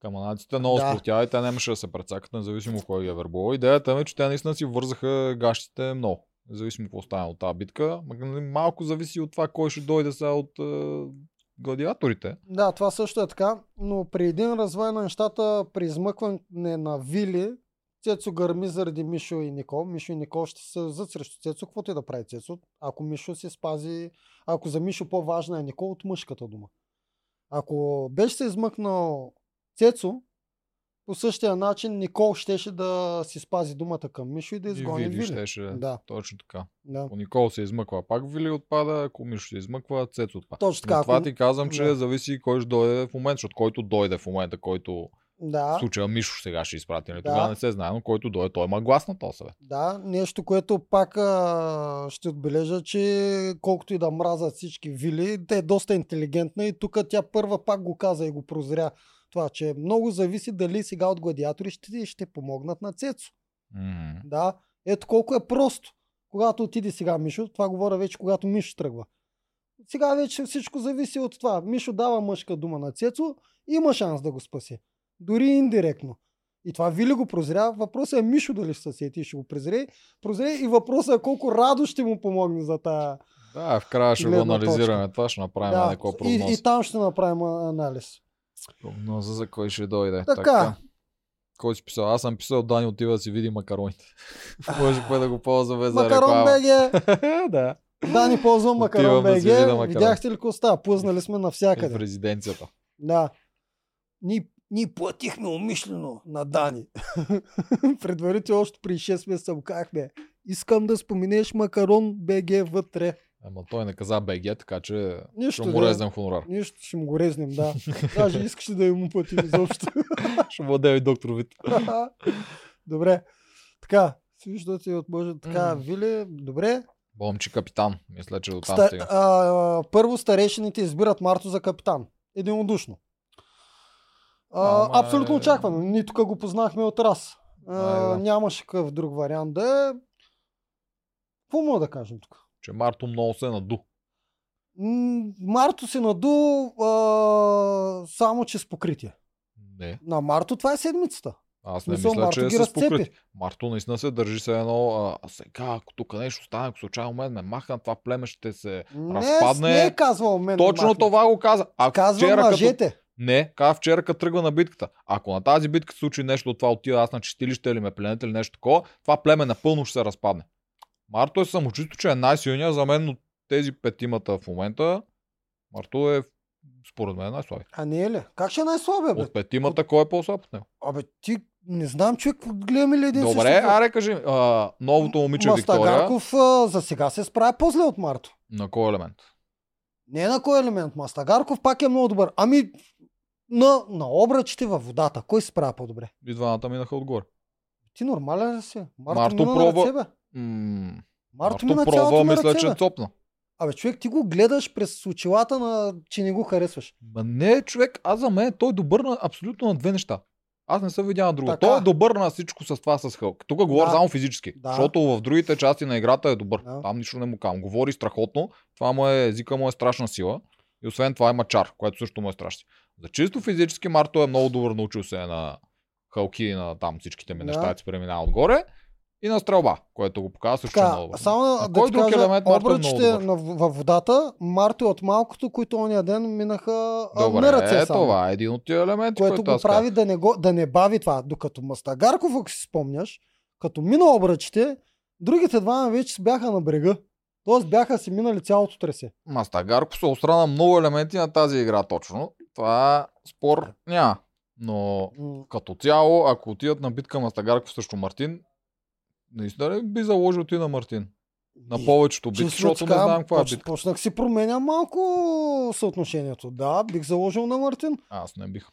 каманаците много Да. сплотя и те нямаше да се прецакат, независимо кой ги е вербувал. Идеята е, че те наистина си вързаха гащите много. Независимо какво стане от тази битка. Ма- Малко зависи от това кой ще дойде сега от е, гладиаторите. Да, това също е така, но при един развой на нещата, при измъкване на Вили, Цецо гърми заради Мишо и Никол. Мишо и Никол ще се зад срещу Цецо. Каквото и да прави Цецо, ако Мишо си спази, ако за Мишо по-важна е Никол от мъжката дума. Ако беше се измъкнал Цецо, по същия начин Никол щеше да си спази думата към Мишо и да И изгони Вили Вили. щеше. Да, Точно така. да. Ако Никол се измъква, пак Вили отпада, ако Мишо се измъква, Цецо отпада. Точно така. Но това ти казвам, че Да. зависи кой ще дойде в момента, защото който дойде в момента, който в Да. случая Мишо сега ще изпрати, нали? Да. тогава не се знае, но който дойде, той има глас на този съвет. Да, нещо, което пак а, ще отбележа, че колкото и да мразят всички вили, те е доста интелигентна и тук тя първа пак го каза и го прозря. Това, че много зависи дали сега от гладиатори ще, ще помогнат на Цецо. М. Да, ето колко е просто. Когато отиде сега Мишо, това говоря вече когато Мишо тръгва. Сега вече всичко зависи от това. Мишо дава мъжка дума на Цецо, има шанс да го спаси. Дори индиректно. И това Вили го прозря. Въпросът е Мишо дали ще се сети и ще го презре. Прозре и въпросът е колко радо ще му помогне за тая. Да, в края ще го анализираме. Това ще направим Да, някаква и, прогноза. и, там ще направим анализ. Прогноза за кой ще дойде. Така. Кой си писал? Аз съм писал Дани отива да си види макароните. (laughs) Може пък да го ползваме за Макарон. БГ! (laughs) да. Да, ни ползвам Макарон БГ. Видяхте ли какво става? Пуснали сме И в навсякъде. резиденцията. Да. Ние, ние платихме умишлено на Дани. (laughs) Предварително още при 6 месеца му казахме. Искам да споменеш Макарон БГ вътре. Ама той не каза БГ, така че Нищо ще му да. резнем хонорар. Нищо, ще му го резнем, да. (laughs) Даже искаш ли да му платим изобщо. (laughs) ще му и доктор Вит. Добре. Така, си виждате от може така. Вили, добре. Бомчи капитан. Мисля, че до там Ста, стига. а, първо старейшините избират Марто за капитан. Единодушно. А, Ама абсолютно е- очаквано. Ние тук го познахме от раз. А, да. Нямаше какъв друг вариант да е. Какво мога да кажем тук? Че Марто много се наду. М, Марто се наду а, само че с покритие. Не. На Марто това е седмицата. Аз не Смисъл, мисля, Марто че е ги с разцепи. покрити. Марто наистина се държи се едно, а, а сега, ако тук нещо стане, ако случайно мен ме махнат, това племе ще се Не, разпадне. не е казвал мен. Точно махна. това го каза. Ако Казвам вчера, като... Не, каза вчера, като тръгва на битката. Ако на тази битка се случи нещо от това, отида аз на чистилище или ме пленете или нещо такова, това племе напълно ще се разпадне. Марто е самочувство, че е най-силният за мен от тези петимата в момента. Марто е Според мен е най-слаби. А не е ли? Как ще е най-слабия, бе? От петимата кой е по-слаб от него? Абе, ти не знам, човек, гледаме ли един Добре, филм? аре кажи, а, новото момиче Виктория, Мастагарков а, за сега се справя по-зле от Марто. на кой елемент? Не на кой елемент. Мастагарков пак е много добър. Ами, на, на обръчите във водата. Кой се справя по-добре? И двамата минаха отгоре. Ти нормален ли си? Марто, Марто мина пробва- на ръце, бе. М- Марто, Марто мина на мисля, ръце, че бе. цопна. Абе, човек, ти го гледаш през очилата на, че не го харесваш. Ма не, човек, аз за мен той е добър на абсолютно на две неща. Аз не съм видял на друго. Така. Той е добър на всичко с това с Хълк. Тук говоря Да. само физически. Да. Защото в другите части на играта е добър. Да. Там нищо не му кам. Говори страхотно. Това му е, езика му е страшна сила. И освен това има чар, което също му е страшно. За чисто физически Марто е много добър, научил се е на хълки и на там всичките ми Да. неща, се преминава отгоре. И на стрелба, което го показва също е Така, много добър. само А да кой друг кажа, елемент Марто е много обръчите добър? на, във водата, Марто е от малкото, които ония ден минаха Добре, на ръце е, само. това е един от тия елементи, което го прави да не, го, да не бави това. Докато Мастагарков, ако си спомняш, като мина обръчите, другите двама вече бяха на брега. Тоест бяха си минали цялото тресе. Мастагарко се острана много елементи на тази игра точно. Това спор няма. Но като цяло, ако отидат на битка Мастагарков срещу Мартин, наистина ли би заложил ти на Мартин? На повечето битки, защото не така, знам каква е поч- битка. Почнах си променя малко съотношението. Да, бих заложил на Мартин. Аз не бих.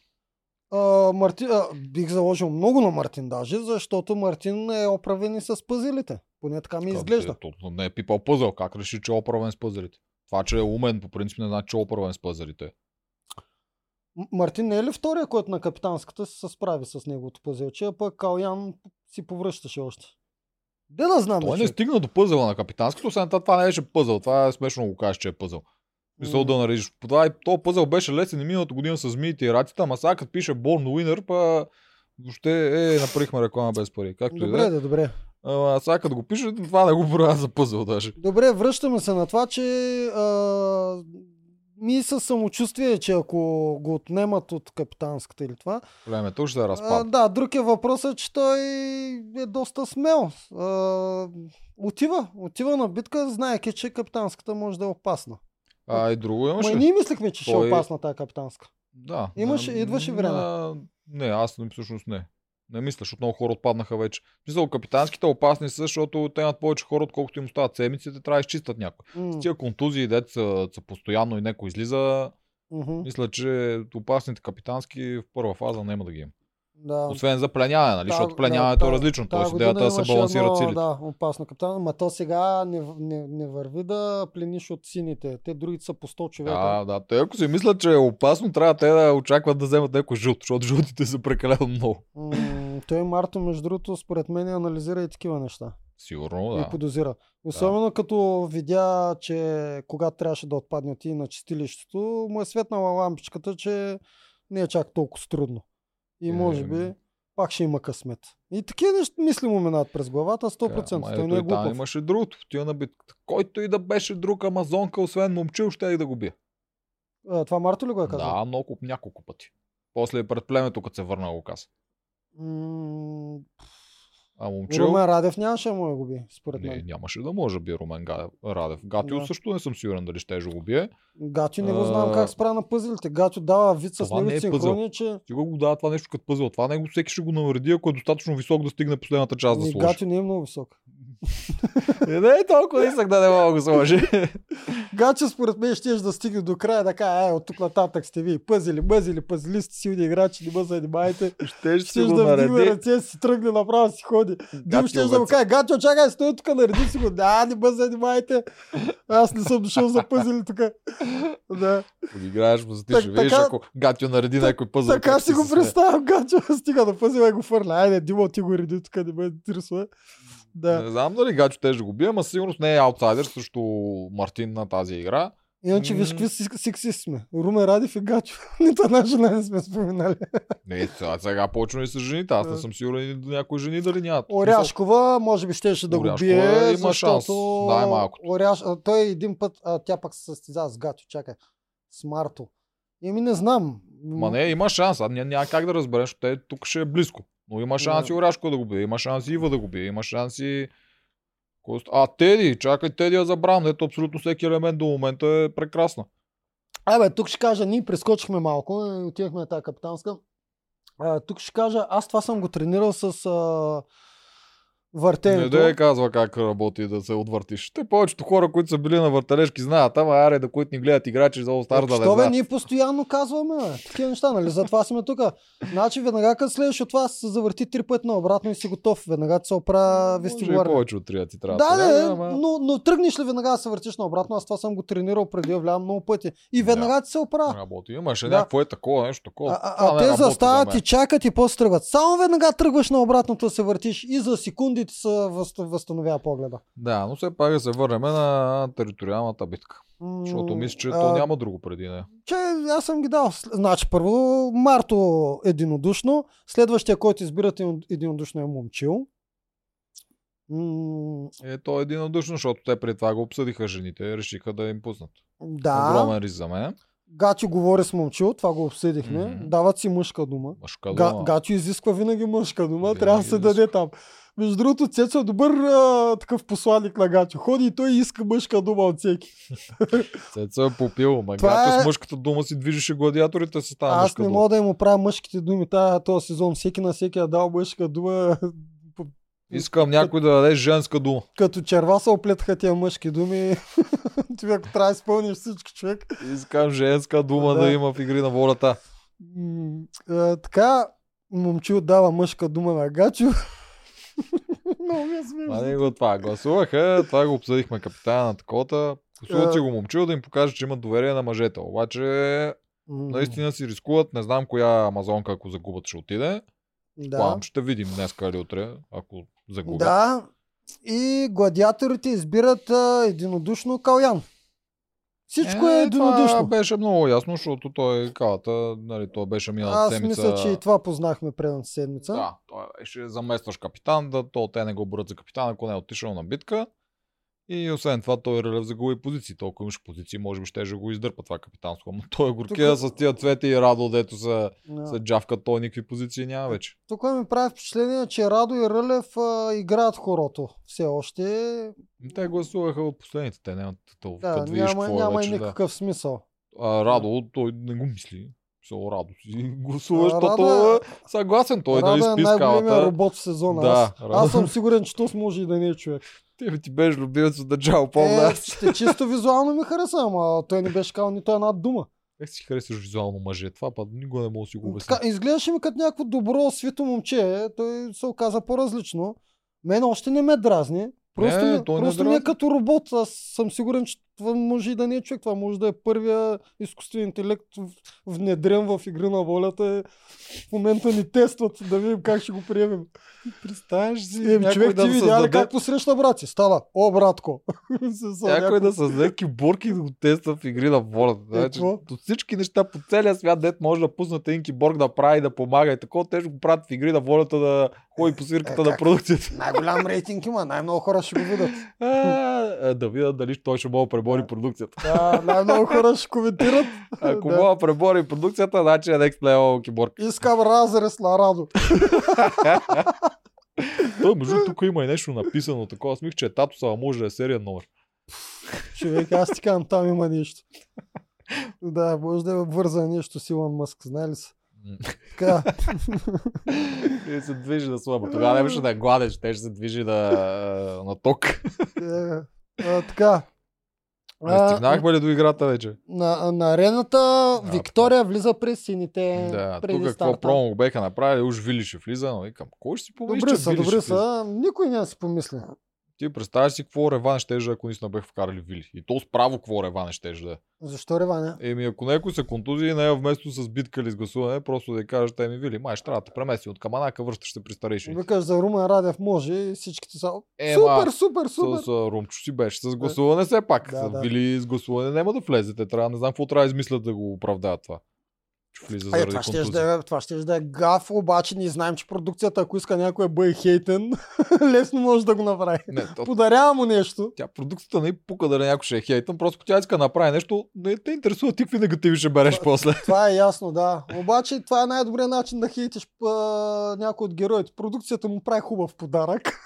А, Марти, а, бих заложил много на Мартин даже, защото Мартин е оправен и с пъзелите. Поне така ми изглежда. То, то не е пипал пъзъл. Как реши, че е оправен с пъзелите? Това, че е умен, по принцип не значи, че е оправен с пъзелите. Мартин не е ли втория, който на капитанската се съсправи с неговото пъзелче, а пък Калян си повръщаше още. Де да знам, Той не стигна до пъзела на капитанското, освен това, това не беше пъзъл. Това е смешно го кажеш, че е пъзъл. Мисъл М. да нарежеш. Това, то пъзъл беше лесен и миналата година с змиите и ратите, ама сега като пише Born Winner, па въобще е, направихме реклама без пари. Както и Добре, да е. да, добре. Ама сега като го пише, това не го правя за пъзъл даже. Добре, връщаме се на това, че а, ми със самочувствие, че ако го отнемат от капитанската или това. Племето ще се А, разпада. да, друг е въпросът, че той е доста смел. А, отива, отива на битка, знаеки, че капитанската може да е опасна. А, и друго Ма имаше. и ние мислехме, че ще Той- е опасна тази капитанска. Да. Имаше- А, идваше време. а, Не, аз всъщност не. Не мисля, защото много хора отпаднаха вече. Смисъл, капитанските опасни са, защото те имат повече хора, отколкото им остават седмиците, трябва да изчистят някой. М, С тия контузии, деца са постоянно и някой излиза, мгм, мисля, че опасните капитански в първа фаза няма да ги има. Да. Освен за пленяване, нали? Та- защото да, пленяването е та- различно. Тая Тоест идеята е да се балансират едно, силите. Да, опасно капитан. Ма то сега не, не, не върви да плениш от сините. Те другите са по 100 човека. Да, да. Те ако си мислят, че е опасно, трябва те да очакват да вземат някой жълт, защото жълтите са прекалено много. М, той Марто, между другото, според мен анализира и такива неща. Сигурно, И да. подозира. Особено като видя, че когато трябваше да отпадне от и на чистилището, му е светнала лампичката, че не е чак толкова трудно. И Е, може би пак ще има късмет. И такива неща мисли му минават през главата, 100%. Ама Той ето не е и там глупав. имаше другото. Тия на битката. Който и да беше друг амазонка, освен момчил, ще и да го бие. А, това Марто ли го е казал? Да, много, няколко пъти. После пред племето, като се върна го каза. М, А момчил... Румен Радев нямаше да му я губи, според Не, мен. нямаше да може бие Румен Радев. Гатио Да. също не съм сигурен дали ще го бие. Гатю не го знам А, как спра на пъзелите. Гатю дава вид с това не него е синхрони, че Сигурно го дава това нещо като пъзел. Това него всеки ще го нареди, ако е достатъчно висок да стигне последната част да Ми, сложи. Гатю не е много висок. Е, не е толкова нисък да не мога да го сложи. Гачо според мен ще да стигне до края, да каже, е, от тук нататък сте ви пъзели, бъзели, пъзелисти, силни играчи, не ме занимайте. ще ще го да вдигне ръце, си тръгне направо си ходи. Дим ще да му каже, Гачо, чакай, стой тук, нареди си го. Да, не ме занимайте. Аз не съм дошъл за пъзели тук. Да. Подиграеш му, за ти ще видиш, така- ако Гатио нареди някой пъзел. Така си го представям, Гачо. (laughs) Стига да пъзела и го фърля. Айде, Димо, ти го реди тук, не ме интересува. Да. Не знам дали Гачо те ще го бие, ама сигурно не е аутсайдер срещу Мартин на тази игра. Иначе виж какви сикси сме. Румен Радев и Гачо. (laughs) Нито една жена не сме споменали. (laughs) Не, сега, сега почваме и с жените. Аз не Да. съм сигурен и до някои жени дали нямат. Оряшкова, може би щеше да го бие, има защото... шанс, най-малкото. Оряш... а, Той един път, а, тя пък се състезава с Гатю, чакай, с Марто. Еми не знам. Ма не, има шанс. А няма, как да разбереш, те тук ще е близко. Но има шанс и Да. Оряшко да го бие, има шанс и Ива да го бие, има шанс и... А, Теди, чакай Теди я забравям, ето абсолютно всеки елемент до момента е прекрасна. Абе, тук ще кажа, ние прескочихме малко, отивахме на тази капитанска. А, тук ще кажа, аз това съм го тренирал с а, Не въртенето. да я казва как работи да се отвъртиш. Те повечето хора, които са били на въртележки, знаят. Ама аре, да които ни гледат играчи за All Stars, да не бе, ние постоянно казваме бе, такива неща, нали? Затова сме тук. Значи веднага като следваш от това се завърти три пъти наобратно и си готов. Веднага се и вестибулар. повече от три ти трябва. Да, да, ама- но, но тръгнеш ли веднага да се въртиш наобратно, аз това съм го тренирал преди, влявам много пъти. И веднага ти се оправя. Работи. Имаше Да. някакво е такова, нещо такова. А, а, а не те за застават и чакат и после тръгват. Само веднага тръгваш на обратното да се въртиш и за секунди ти се възст- възстановява погледа. Да, но все пак да се върнем на териториалната битка. М, Защото мисля, че а, то няма друго преди нея. Че аз съм ги дал. Значи първо Марто единодушно, следващия, който избират един- единодушно е Момчил. М, Е, то е единодушно, защото те преди това го обсъдиха жените и решиха да им пуснат. да, Огромен риск за мен. Гачо говори с Момчил, това го обсъдихме. Мгм. Дават си мъжка дума. Мъжка Га, дума. Гачо изисква винаги мъжка дума, Винаги трябва да се даде там. Между другото, Цецо е добър а, такъв посланник на Гачо. Ходи и той иска мъжка дума от всеки. (laughs) Цеца е попил. Ма Това гато е- с мъжката дума си движеше гладиаторите с тази Аз не мога да им оправя мъжките думи тая, този сезон. Всеки на всеки е дал мъжка дума. (laughs) Искам някой да даде женска дума. Като черва се оплетаха тия мъжки думи. (laughs) човек трябва да изпълниш всички човек. Искам женска дума да, Да. има в игри на волята. М, а, така, момчил дава мъжка дума на Гачо. (laughs) Много ми е смешно. А не го това. Гласуваха, това го обсъдихме капитана на такота. Гласуват си А. го момчил да им покаже, че имат доверие на мъжете. Обаче наистина си рискуват. Не знам коя амазонка, ако загубят, ще отиде. Да. Да. ще видим днес или утре, ако загубят. Да. И гладиаторите избират а, единодушно Калян. Всичко е, единодушно. Това беше много ясно, защото той калата, нали, то беше миналата Аз седмица. мисля, че и това познахме предната седмица. Да, той беше заместваш капитан, да то те не го борят за капитан, ако не е отишъл на битка. И освен това, той Релев загуби позиции. Толкова имаш позиции, може би ще го издърпа това капитанско. Но той е горкия Тук- с тия цвети и Радо, дето са, са джавка, той никакви позиции няма вече. Тук ми прави впечатление, че Радо и Рълев а, играят хорото. Все още. Те гласуваха от последните, те нямат то, Да, няма, е няма и вече, никакъв смисъл. да. А, Радо, той не го мисли. Со Радо си гласува, защото е- е съгласен. Той Радо нали е най-големия робот в сезона. Да, аз, аз съм сигурен, че то може и да не е човек. Ти, ти беше любимец от Е, помня. ще чисто визуално ми хареса, ама той не беше казал нито една дума. Как си харесваш визуално мъже? Това па никога не мога да си го обясня. Така, изглеждаше ми като някакво добро, свито момче. Той се оказа по-различно. Мен още не ме дразни. Просто, Не, ми, не просто ми е дразни. като робот. Аз съм сигурен, че това може и да не е човек. Това може да е първия изкуствен интелект внедрен в игри на волята. В момента ни тестват да видим как ще го приемем. Представяш си, Е, някой човек да ти видя създаде, как посреща брат си? Става. О, братко. (laughs) Някой да създаде киборг и да го тества в игри на волята. Значи, какво? от всички неща по целия свят, дет може да пуснат един киборг да прави, да помага и такова, те ще го правят в игри на волята да ходи по свирката Е, на продукцията. Най-голям рейтинг има. Най-много хора ще го видят. (laughs) Да видят дали той ще мога пребори продукцията. Да, най-много хора ще коментират. (laughs) Ако Да. мога да пребори продукцията, значи е next level киборг. Искам разрез на Радо. (laughs) Той, между тук има и нещо написано такова. Аз мисля, че Тато Сава може да е сериен номер. Човек, аз ти казвам, там има нещо. Да, може да е върза нещо с Илон Мъск, знае ли се? Така, (laughs) И се движи на слаба. Тогава не беше да е гладен, ще се движи на, на ток. е, а, така. Не стигнахме ли до играта вече? на, на арената Виктория влиза през сините. Да, преди тук какво промо беха направили, уж Вили ще влиза, но викам, кой ще си помисли, Добри че са, влиза? са. Никой няма си помисли. Ти представяш си какво реван ще ако наистина бех вкарали Вили. И то справо какво реван ще да е. Защо Реваня? Еми, ако някой се контузи, не е вместо с битка или с гласуване, просто да кажеш, те ми Вили, май ще трябва да премести от каманака, връщаш се при старейшините. Викаш за Румен Радев може и всичките са. Ема, супер, супер, супер. С, с Румчо си беше с гласуване все пак. Да, да. Вили с гласуване няма да влезете. Трябва, не знам какво трябва да измислят да го оправдаят това. Влиза Е, заради това ще, да, е- това ще да е гаф, обаче ние знаем, че продукцията, ако иска някой да бъде хейтен, (laughs) лесно може да го направи. Не, то, Подарява му нещо. тя продукцията не е пука дали някой ще е хейтън, просто тя иска да направи нещо, не те интересува ти какви негативи ще береш после. Това е ясно, да. Обаче това е най-добрият начин да хейтиш а, някой от героите. Продукцията му прави хубав подарък.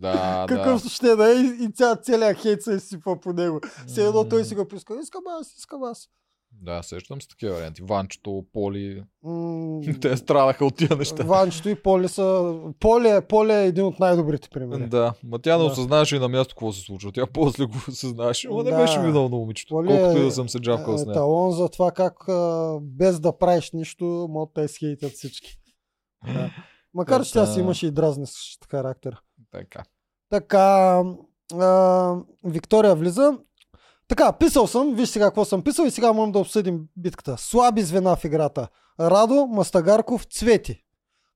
Да, (laughs) Какъвто ще да е и, и ця, целият хейт се изсипва по него. Все едно той си го писка. Искам аз, искам аз. Да, сещам с такива варианти. Ванчето, Поли. М, (laughs) Те страдаха от тия неща. Ванчето и Поли са... Поли е, Поли е един от най-добрите примери. Да, ма тя не Да. осъзнаваше и на място какво се случва. Тя после го осъзнаваше, но не Да. беше виновно момичето. Поли Колкото и е- да съм се джавкал с е нея. талон за това как а, без да правиш нищо, могат да изхейтят всички. Да. Макар, че тя си имаше и дразнещ характер. Така. Така, а, Виктория влиза. Така, писал съм, виж сега какво съм писал и сега можем да обсъдим битката. Слаби звена в играта. Радо, Мастагарков, Цвети.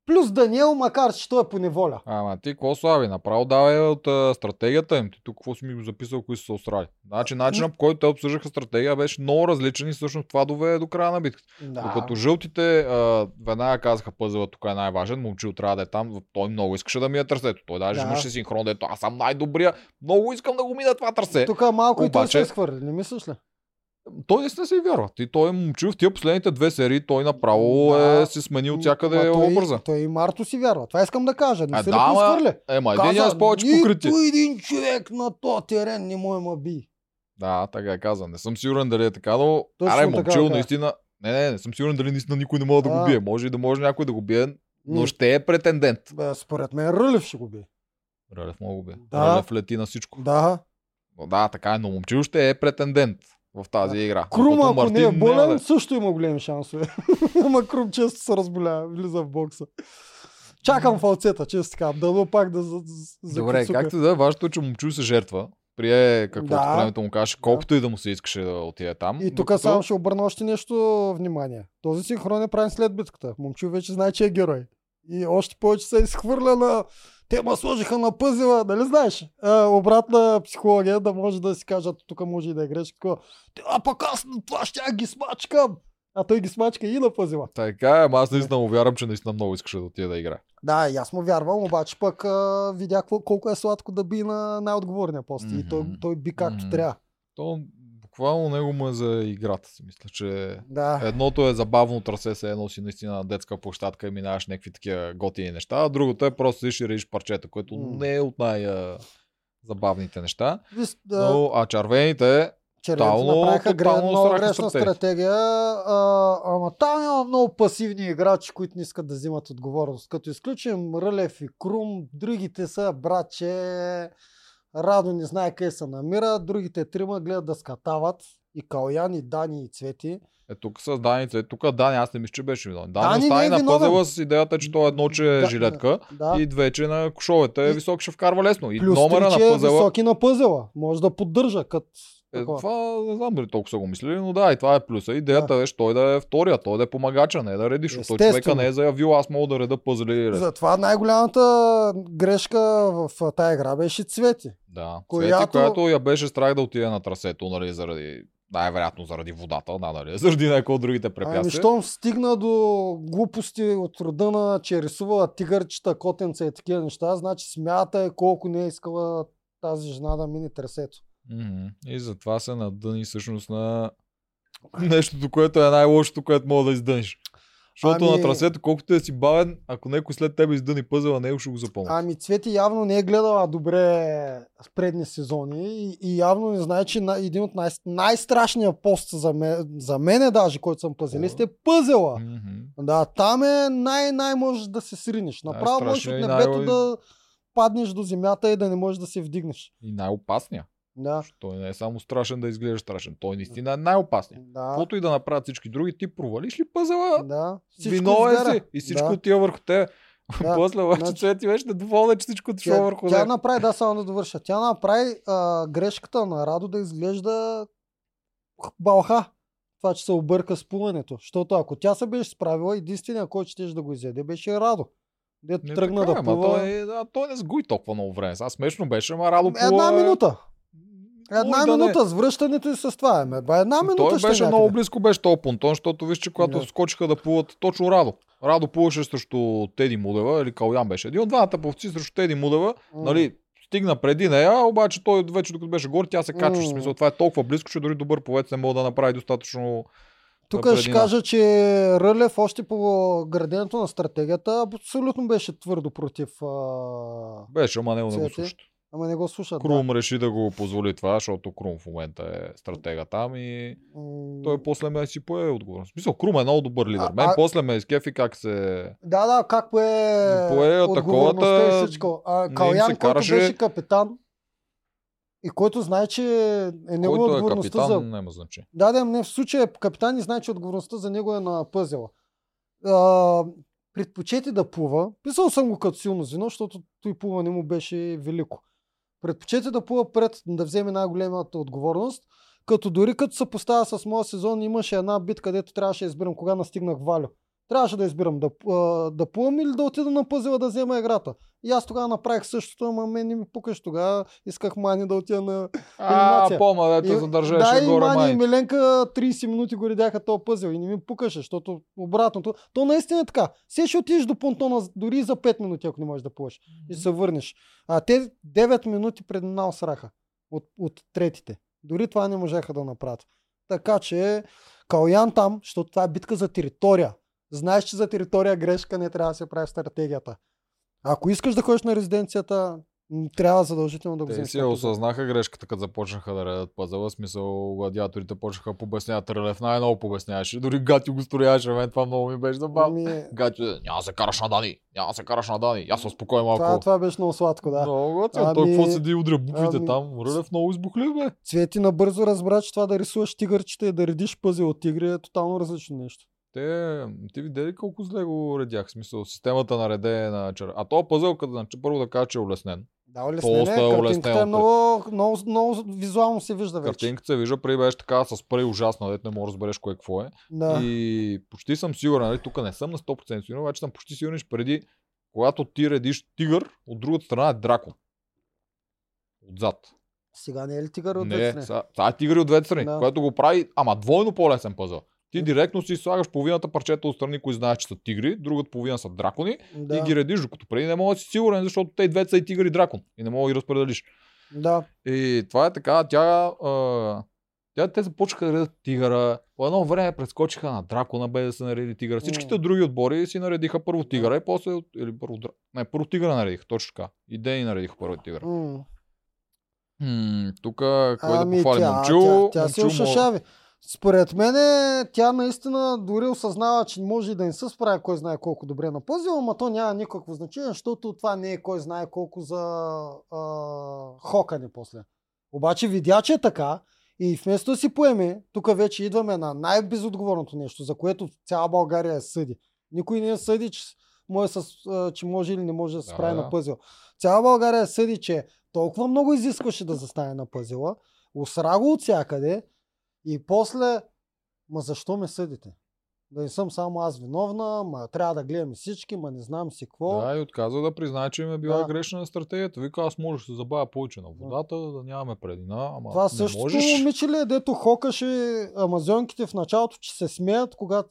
Плюс Даниел, макар че той е по неволя. Ама ти какво слави? Направо давай от а, стратегията им. Ти тук какво си ми го записал, кои са се осрали. Значи начинът по който те обсъждаха стратегия беше много различен и всъщност това доведе до края на битката. Да. Докато жълтите а, веднага казаха пъзела тук е най-важен, момчил трябва да е там, той много искаше да ми е трасето. Той даже Да. имаше синхрон, дето аз съм най-добрия, много искам да го мина това трасе. Тук малко и той Обаче- се изхвърли, не мислиш ли? Той наистина се вярва. Ти той е момчил в тия последните две серии, той направо Да. е се смени от всякъде Ма той, образа. той и Марто си вярва. Това искам да кажа. Не А, се ли да, ама- поизхвърли? Ема, един аз повече покритие. Нито един човек на този терен не му е ма би. Да, така е каза. Не съм сигурен дали е така, но Точно аре, момчил така. наистина. Не, не, не съм сигурен дали наистина никой не може да Да. го бие. Може и да може някой да го бие, но ще е претендент. Бе, според мен Рълев ще го би. Ралев мога го бие. Да. Ралев лети на всичко. Да. Но да, така е, но момчил ще е претендент в тази Да. игра. Крум, ако не е Мартин болен, няма да- също има големи шансове. (laughs) Ама Крум често се разболява, влиза в бокса. Чакам фалцета, често така. Дано пак да за, за Добре, куцука. както да е, важното е, че момчил се жертва. Прие каквото Да. времето му каже, колкото и да му се искаше да отиде там. И тук докато- само ще обърна още нещо внимание. Този синхрон е правен след битката. Момчил вече знае, че е герой. И още повече се изхвърля на... Те ма сложиха на пъзела, нали знаеш? А, обратна психология, да може да си кажат, тук може и да е грешка. такова, «Те, А пък аз на това ще ги смачкам. А той ги смачка и на пъзела. Така е, ама аз наистина му вярвам, че наистина много искаше да отиде да играе. Да, и аз му вярвам, обаче пък а, видя какво, колко е сладко да би на най-отговорния пост. И той, той би както Мгм. трябва. То буквално него му е за играта си. Мисля, че Да. едното е забавно трасе се едно си наистина на детска площадка и минаваш някакви такива готини неща, а другото е просто си ще режиш парчета, което М. не е от най-забавните неща. Виж, да, Но, а червените, Червените Тотално- направиха тотално много грешна стратегия. стратегия, а, ама там има много пасивни играчи, които не искат да взимат отговорност. Като изключим Рълев и Крум, другите са братче, Радо не знае къде се намира, другите трима гледат да скатават и Калян, и Дани, и Цвети. е тук с Даница. Тук Дани, аз не мисля, че беше виновен. Дани, Дани не остани е на пъзела с идеята, че той едно, че е Да, жилетка Да. и две, че на кошовете И- висок ще вкарва лесно. И Плюс номера три, на че е пъзела високи на пъзела. Може да поддържа кът. Е, такова. това не знам дали толкова са го мислили, но да, и това е плюса. Идеята е, той да е втория, той да е помагача, не да редиш. Той човека не е заявил, аз мога да реда пъзели. Затова най-голямата грешка в тая игра беше Цвети. Да. Която- Която... която я беше страх да отиде на трасето, нали, заради най-вероятно заради водата, да, нали, (laughs) заради някои от другите Ами, препятствия. щом стигна до глупости от рода на, че е рисувала тигърчета, котенца и такива неща, значи смята колко не е искала тази жена да мине тресето. И затова се надъни всъщност на нещото, което е най-лошото, което мога да издъниш. Защото Ами- на трасето, колкото е си бавен, ако някой след тебе издъни пъзела, него ще го запомня. Ами Цвети явно не е гледала добре в предни сезони и, и явно не знае, че един от най- най-страшния пост за, ме, за мене даже, който съм пъзелист, е пъзела. Мгм. Да, там е най-най можеш да се сринеш. Направо можеш от небето най- да паднеш до земята и да не можеш да се вдигнеш. И най-опасния. Да, Той не е само страшен да изглежда страшен. Той наистина е най-опасният. да, Каквото и да направят всички други, ти провалиш ли пъзела, да. Виновен изгаря. си. И всичко Да. отива върху те. Да. (laughs) После обаче Значи- Цвети беше недоволна, че всичко отива Тя, върху тя направи, да, само да довърша. Тя направи а, грешката на Радо да изглежда балха. Това, че се обърка с плуването. Защото ако тя се беше справила, единственият, който ще да го изяде, беше Радо. Дето тръгна така, да е, плува. той, да, той не сгуи толкова много време. Сега смешно беше, ама Радо Една плува- Може Една да не. минута с връщането и с това. Ме. Ба, една минута Той ще беше някъде. много близко, беше този понтон, защото виж, че когато Да. скочиха да плуват точно Радо. Радо плуваше срещу Теди Мудева, или Калян беше. Един от двамата пловци срещу Теди Мудева, М. нали, стигна преди нея, обаче той вече докато беше горе, тя се качва. В М. смисъл, това е толкова близко, че дори добър пловец не мога да направи достатъчно Тук ще кажа, че Рълев още по граденето на стратегията абсолютно беше твърдо против. А... Беше, ама не го слушат. Ама не го слушат. Крум реши да го позволи това, защото Крум в момента е стратега там и Да. М, той после ме си пое отговорност. Смисъл, Крум е много добър лидер. А- Мен а- после ме изкефи как се... Да, да, как пое, Пое отговорността и всичко. А, Калян, който караше- беше капитан и който знае, че е негова Който е отговорността капитан, за... няма значение. Да, да, не, в случая е капитан и знае, че отговорността за него е на пъзела. А, предпочети да плува. Писал съм го като силно звено, защото той плуване му беше велико. Предпочети да плува пред, да вземе най-големата отговорност, като дори като се поставя с моя сезон, имаше една битка, където трябваше да избирам кога настигнах Валю. Трябваше да избирам да, да плувам или да отида на пъзела да взема играта. И аз тогава направих същото, ама мен не ми пукаш тогава. Исках мани да отида на А, пома, дето и- задържеше да, и горе Мани и. Миленка 30 минути го редяха този пъзел и не ми пукаше, защото обратното. То наистина е така. Все ще отидеш до понтона дори за 5 минути, ако не можеш да плуваш. И се върнеш. А те 9 минути пред нас сраха от, от третите. Дори това не можеха да направят. Така че Калян там, защото това е битка за територия. Знаеш, че за територия грешка не трябва да се прави в стратегията. Ако искаш да ходиш на резиденцията, трябва задължително да го Те вземеш. си я пъзел. осъзнаха грешката, като започнаха да редат пъзела. В смисъл, гладиаторите почнаха да побесняват. Релев най-много побесняваше. Дори Гати го строяваше. Мен това много ми беше забавно. Ами, Гати, няма се караш на Дани. Няма се караш на Дани. Аз се успокоя малко. това, това беше много сладко, да. Много готино. Ами- Той какво седи и удря буквите ами- там. Рълев много избухлив, бе. Цвети набързо разбра, че това да рисуваш тигърчета и да редиш пъзел от тигри е тотално различно нещо. Те, ти видя ли колко зле го редях? В смисъл, системата на реде на чар. А то пъзел, като значи, първо да кажа, че е улеснен. Да, улеснене, Доста е картинката улеснено. е много, много, много визуално се вижда вече. Картинката се вижда, преди беше така с спрей ужасна, дето не можеш да разбереш кое какво е. Да. И почти съм сигурен, нали, тук не съм на 100% сигурен, обаче съм почти сигурен, че преди, когато ти редиш тигър, от другата страна е дракон. Отзад. Сега не е ли тигър от не, двете страни? са, това е тигър от двете страни, Да. което го прави, ама двойно по-лесен пъзъл. Ти директно си слагаш половината парчета от страни, които знаеш, че са тигри, другата половина са дракони Да. и ги редиш, докато преди не мога да си сигурен, защото те и двете са и тигър и дракон и не мога да ги разпределиш. да. И това е така, тя, а, тя те започнаха да редят тигъра. По едно време прескочиха на дракона, бе да се нареди тигъра. Всичките М. други отбори си наредиха първо тигъра и после, или първо, не, първо тигъра наредиха, точно така. И Дени наредиха първо тигъра. М, Тук, кой да Ами похвали? тя, Момчил, тя, тя се момчил му- ушашави. Според мен тя наистина дори осъзнава, че може и да не се справя кой знае колко добре на пъзел, ама то няма никакво значение, защото това не е кой знае колко за а, хокане после. Обаче видя, че е така и вместо да си поеме, тук вече идваме на най-безотговорното нещо, за което цяла България е съди. Никой не е съди, че, може с, че може или не може да се справи да. на пъзел. Цяла България е съди, че толкова много изискваше да застане на пъзела, усра го от всякъде и после, ма защо ме съдите? Да не съм само аз виновна, ма трябва да гледаме всички, ма не знам си какво. Да, и отказва да признае, че им е била Да. грешна стратегията. Вика, аз може да се забавя повече на водата, да нямаме предина, ама Това не същото можеш. момиче ли е, дето хокаше амазонките в началото, че се смеят, когато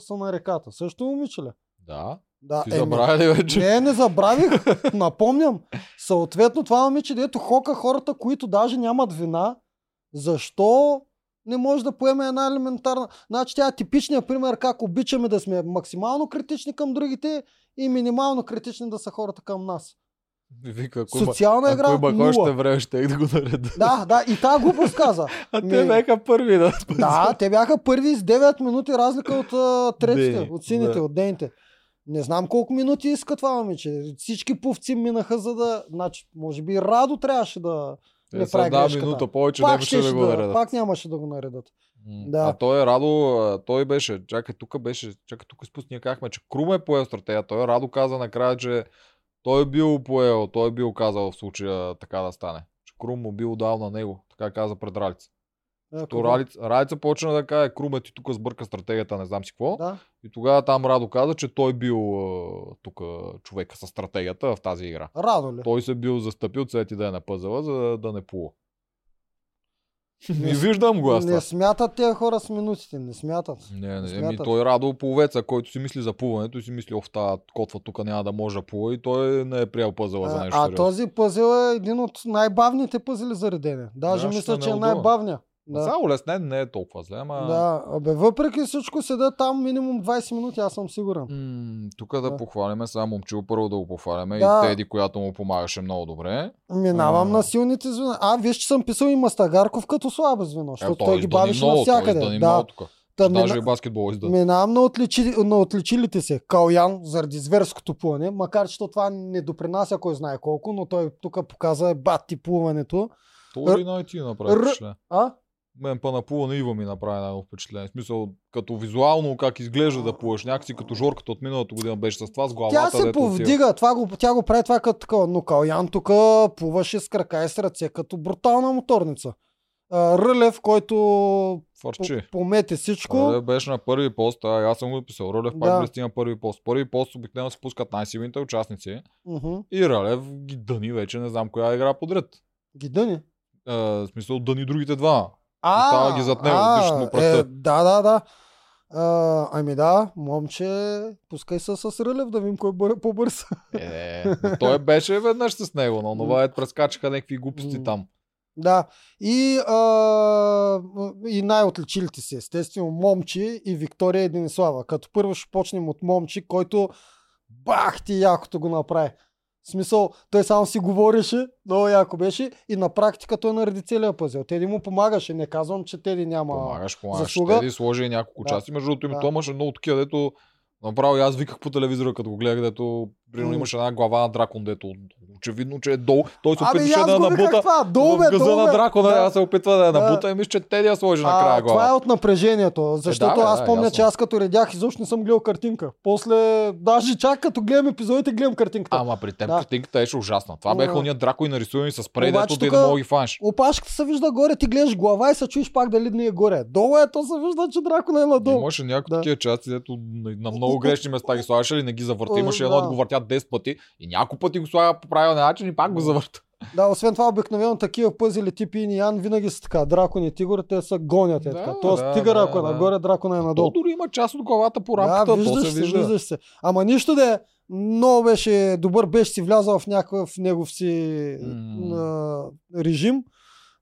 са на реката? Също момиче ли? Да, Да, ти еми, забравя ли вече? Не, не забравих. (laughs) Напомням. Съответно, това момиче, дето хока хората, които даже нямат вина, защо не може да поеме една елементарна... Значи тя е типичният пример как обичаме да сме максимално критични към другите и минимално критични да са хората към нас. Вика, ако Социална игра ако имах още време, ще да го нареда. Да, да, и тази глупост каза. (laughs) А Ми- те бяха първи да Да, те бяха първи с 9 минути разлика от третите, от сините, да. от дените. Не знам колко минути иска това момиче. Всички повци минаха за да... Значи, може би Радо трябваше да не Те са прави грешката. минута повече пак, нямаше да го наредат. пак нямаше да го наредат. М, Да. А той е Радо, той беше, чакай, тук беше, чакай, тук спуск, ние казахме, че Крум е поел стратегия. Той Радо каза накрая, че той е бил поел, той е бил казал в случая така да стане. Че Крум му бил дал на него, така каза пред Ралица. То кога? Ралица, Ралица почна да каже, Крум е ти тук сбърка стратегията, не знам си какво. Да. И тогава там Радо каза, че той бил тук човека с стратегията в тази игра. Радо ли? Той се бил застъпил цвети да е на пъзела, за да не плува. Не Не виждам го аз Не смятат тези хора с минутите, не смятат. Не, не, еми, смятат. той Радо половеца, който си мисли за плуването и си мисли, оф, тази котва тук няма да може да плува и той не е приел пъзела за А, нещо. а сериозно. този пъзел е един от най-бавните пъзели за редене. Даже Да, мисля, че е неудобен. Да. Сега улеснен не е толкова зле, ама... Да, абе, въпреки всичко седа там минимум 20 минути, аз съм сигурен. М, тук да, Да. похвалиме сега момчил първо да го похваляме Да. и Теди, която му помагаше много добре. Минавам А. на силните звена. А, виж, че съм писал и Мастагарков като слабо звено, защото Е, той ги издъни бавеше много, той навсякъде. издъни Да, много тук. Та, Даже мина- и баскетбол изда. Минавам на, отличи, на отличилите се. Калян, заради зверското плуване, макар че то това не допринася кой знае колко, но той тук показа бати плуването. Той ли най ти направи Р-? А? Мен па на плуване Ива ми направи най впечатление. В смисъл, като визуално как изглежда да плуваш някакси, като жорката от миналата година беше с това с главата. Тя се повдига, това го, тя го прави това като такова, но Калян тук плуваше с крака и с ръце като брутална моторница. Рълев, който Фърчи. по- помете всичко. Рълев беше на първи пост, а аз съм го писал. Рълев Да. пак блести на първи пост. Първи пост обикновено се пускат най-силните участници. Мгм. И Рълев ги дъни вече, не знам коя игра подред. Ги дъни. А, в смисъл дъни другите два. А, Остава ги зад него, а, му пръста. е, да, да, да. А, ами да, момче, пускай се с Рълев да видим кой е бър- по-бърз. Е, той беше веднъж с него, но това е прескачаха някакви глупости там. Да. И, а, и най-отличилите се, естествено, Момчи и Виктория Денислава. Като първо ще почнем от Момчи, който бах ти якото го направи. В смисъл, той само си говореше, много яко беше и на практика той нареди целия пъзел. Теди му помагаше, не казвам, че Теди няма... Помагаш, помагаш. заслуга. Теди сложи и няколко Да. части. Между другото, Да. да. то имаше много такива, дето направо и аз виках по телевизора, като го гледах, дето примерно имаше една глава на дракон, дето очевидно, че е долу. Той се и опитваше да я набута това, долу в бе, газа на бе. дракона, Да. аз се опитва да я Да. набута и мисля, че Теди я сложи А, накрая това е глава. от напрежението, защото да, аз да, помня, ясно. че аз като редях изобщо не съм гледал картинка. После, даже чак като гледам епизодите, гледам картинката. Ама при теб Да. картинката беше ужасна. Това беха уния дракони нарисувани с спрей, дето ти не мога да ги фанеш. Опашката се вижда горе, ти гледаш глава и се чуеш пак дали не е горе. Долу е, то се вижда, че дракона е надолу. Имаше някои Да. такива части, дето на, на много грешни места ги слагаше или не ги завърта. О, Имаше едно да. да го въртят 10 пъти и няколко пъти го слага по правилен начин и пак го завърта. Да, освен това, обикновено такива пъзели типи и Ян винаги са така. Дракони и тигър, те са гонят. Е, Да, така. Тоест, да, тигър, да, ако е да. нагоре, дракона е То надолу. дори има част от главата по рамката, да, то виждаш се се, вижда. виждаш се. Ама нищо да е, много беше добър, беше си влязал в някакъв негов си М. а, режим.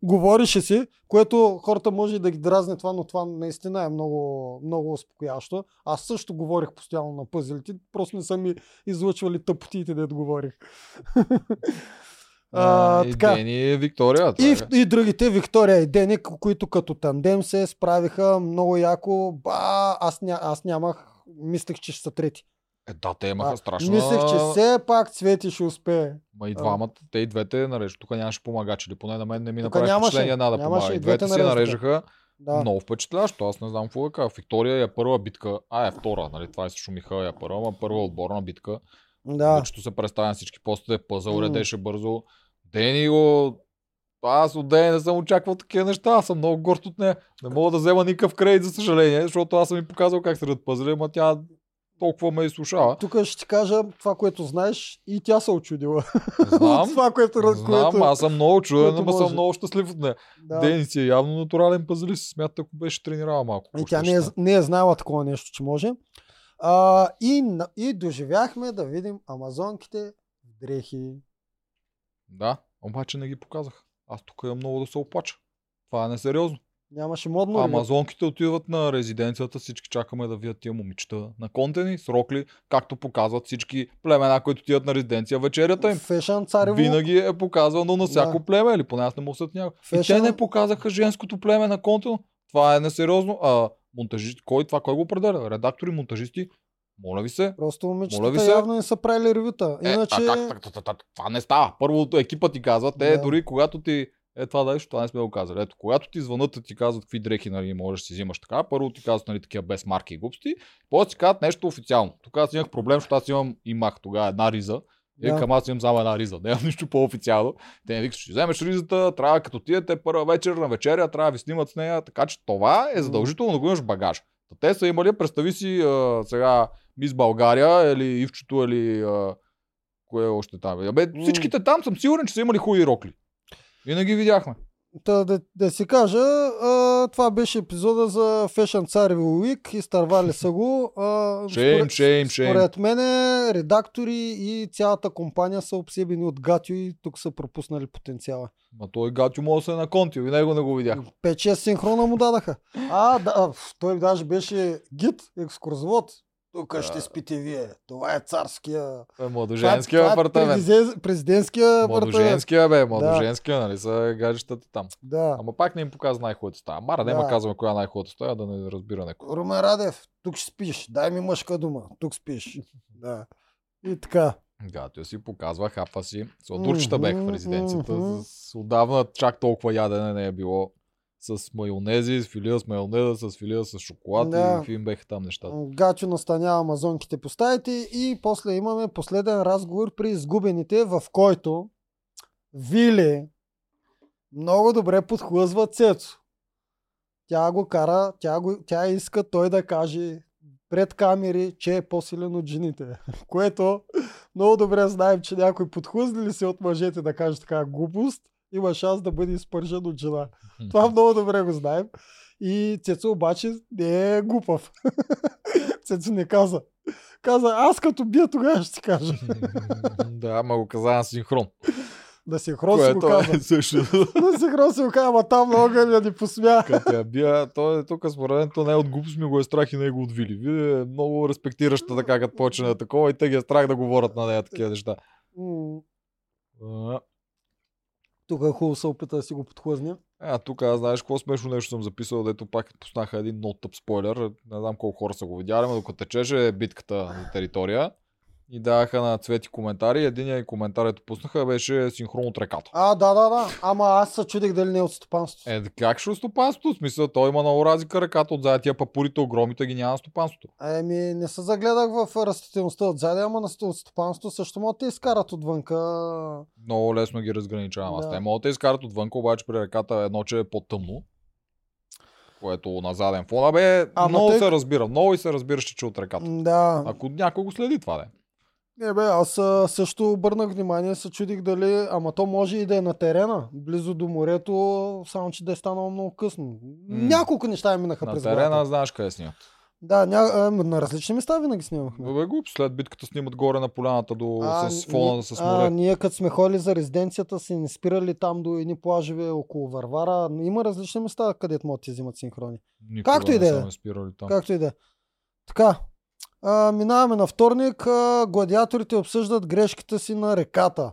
Говореше си, което хората може и да ги дразне това, но това наистина е много, много успокоящо. Аз също говорих постоянно на пъзелите, просто не са ми излъчвали тъпотиите, да говорих. (laughs) А, и така. Дени и Виктория. И, е. и другите, Виктория и Деник, които като тандем се справиха много яко. Ба, аз, ня, аз нямах, мислех, че ще са трети. Е, да, те имаха А, страшно. Мислех, че все пак Цвети ще успее. Ма и двамата, те и двете нарежат. Тук нямаше помагачи, или поне на мен не ми направи впечатление една да помага. и И двете двете си нарежаха Да. много впечатляващо. Аз не знам какво да кажа. Виктория е първа битка, а е втора, нали? Това е с Шумиха е първа, ама първа отборна битка. да. Вечето се представя на всички постове, пъзъл М. редеше бързо. Дени го... Аз от Дени не съм очаквал такива неща, аз съм много горд от нея. Не мога да взема никакъв кредит, за съжаление, защото аз съм ми показал как се редят пъзели, ама тя толкова ме изслушава. Тук ще ти кажа това, което знаеш и тя се очудила. Знам, (laughs) това, което, знам, което... аз съм много чуден, ама съм много щастлив от нея. Да. Дени си е явно натурален пъзелист, смята, ако беше тренирала малко. И какво тя не е, не е знаела такова нещо, че може. А, и, и доживяхме да видим амазонките дрехи. Да, обаче не ги показах. Аз тук имам много да се оплача. Това е несериозно. Нямаше модно. Амазонките отиват на резиденцията, всички чакаме да видят тия момичета на контени, с рокли, както показват всички племена, които отиват на резиденция вечерята им. Фешън царево. Винаги е показвано на всяко Да. племе, или поне аз не му съд някой. И те не показаха женското племе на контено. Това е несериозно. А, монтажисти, кой това, кой го определя? Редактори, монтажисти? Моля ви се. Просто Моля ви момичетата се. явно не са правили ревюта. Е, Иначе... а, как, так, так, так, това не става. Първо екипа ти казва, те Да. дори когато ти е това да, това не сме го казали. Ето, когато ти звънат и ти казват какви дрехи нали, можеш да си взимаш така, първо ти казват нали, такива без марки и глупости, после ти казват нещо официално. Тук аз имах проблем, защото аз имам, имах тогава една риза. И Да. към аз имам само една риза. Нямам нищо по-официално. Те ми викат, ще вземеш ризата, трябва като отидете първа вечер на вечеря, трябва да ви снимат с нея. Така че това е задължително да го имаш багаж. Та Те са имали, представи си а, сега Мис България или Ивчето или а, кое е още там. Абе, М. всичките там съм сигурен, че са имали хубави рокли. И не ги видяхме. Та, да, да си кажа, а, това беше епизода за Fashion Tsar Week. Изтървали са го. А, Шейм, шейм, шейм. Според мен редактори и цялата компания са обсебени от Гатю и тук са пропуснали потенциала. Ма той Гатю може да се е наконтил и него не го видях. 5-6 синхрона му дадаха. А, да, той даже беше гид, екскурзовод. Тук ще спите вие. Това е царския... Е, младоженския това, апартамент. Това е президен- президентския апартамент. Младоженския, бе, младоженския, нали са гаджетата там. Да. Ама пак не им показва най-хубавата стая. Мара, Да. няма казваме коя е най-хубавата стая, да не разбира някой. Румен Радев, тук ще спиш. Дай ми мъжка дума. Тук спиш. (laughs) да. И така. Гатю си показва хапа си. Сладурчета бех в резиденцията. С отдавна чак толкова ядене не е било. С майонези, с филия с майонеза, с филия с шоколад Да. и фин беха там нещата. Гачо настанява амазонките по стаите и после имаме последен разговор при изгубените, в който Вили много добре подхлъзва Цецо. Тя го кара, тя, го, тя иска той да каже пред камери, че е по-силен от жените. (laughs) Което много добре знаем, че някой подхлъзне ли се от мъжете да каже така глупост, има шанс да бъде изпържен от жена. Това много добре го знаем. И Цецо обаче не е глупав. (laughs) Цецо не каза. Каза, аз като бия тогава ще ти кажа. (laughs) да, ама го каза на синхрон. Да си хрон си го каза. е също. Да си хрон си го каза, ама там много да ни посмя. Като я бия, той е тук според мен, то не е от глупост ми го е страх и него от Вили. Вили е много респектираща така, като почне да такова и те ги е страх да говорят на нея такива неща. Тук е хубаво се опита да си го подхлъзне. А, тук, аз знаеш какво смешно нещо съм записал, дето пак пуснаха един много тъп спойлер. Не знам колко хора са го видяли, но докато течеше битката на територия и даваха на цвети коментари. Единият коментар, ето пуснаха, беше синхрон от реката. А, да, да, да. Ама аз се чудих дали не е от стопанството. Е, как ще е стопанството? В смисъл, той има много разлика ръката отзад, тия папурите огромните ги няма на стопанството. Еми, не се загледах в растителността отзади, ама на сто- от стопанството също могат да изкарат отвънка. Много лесно ги разграничавам. Аз Да. те могат да изкарат отвънка, обаче при ръката е едно, че е по-тъмно. Което на заден фон. Абе, Ама много тъй- се разбира. Много и се разбираш, че е от ръката. М, Да. Ако някой го следи това, да. Не бе, аз а, също обърнах внимание, се чудих дали, ама то може и да е на терена, близо до морето, само че да е станало много късно. Няколко неща ми минаха На през терена главата. знаеш къде снимат. Да, ня... а, на различни места винаги снимахме. Бе, глуп, след битката снимат горе на поляната до, А, с фона ни- с а, море. ние като сме ходили за резиденцията си не спирали там до едни плажове около Варвара. Има различни места, където могат да ти взимат синхрони. Никога както и да е. Както и да е. Така, а, минаваме на вторник. А, гладиаторите обсъждат грешката си на реката.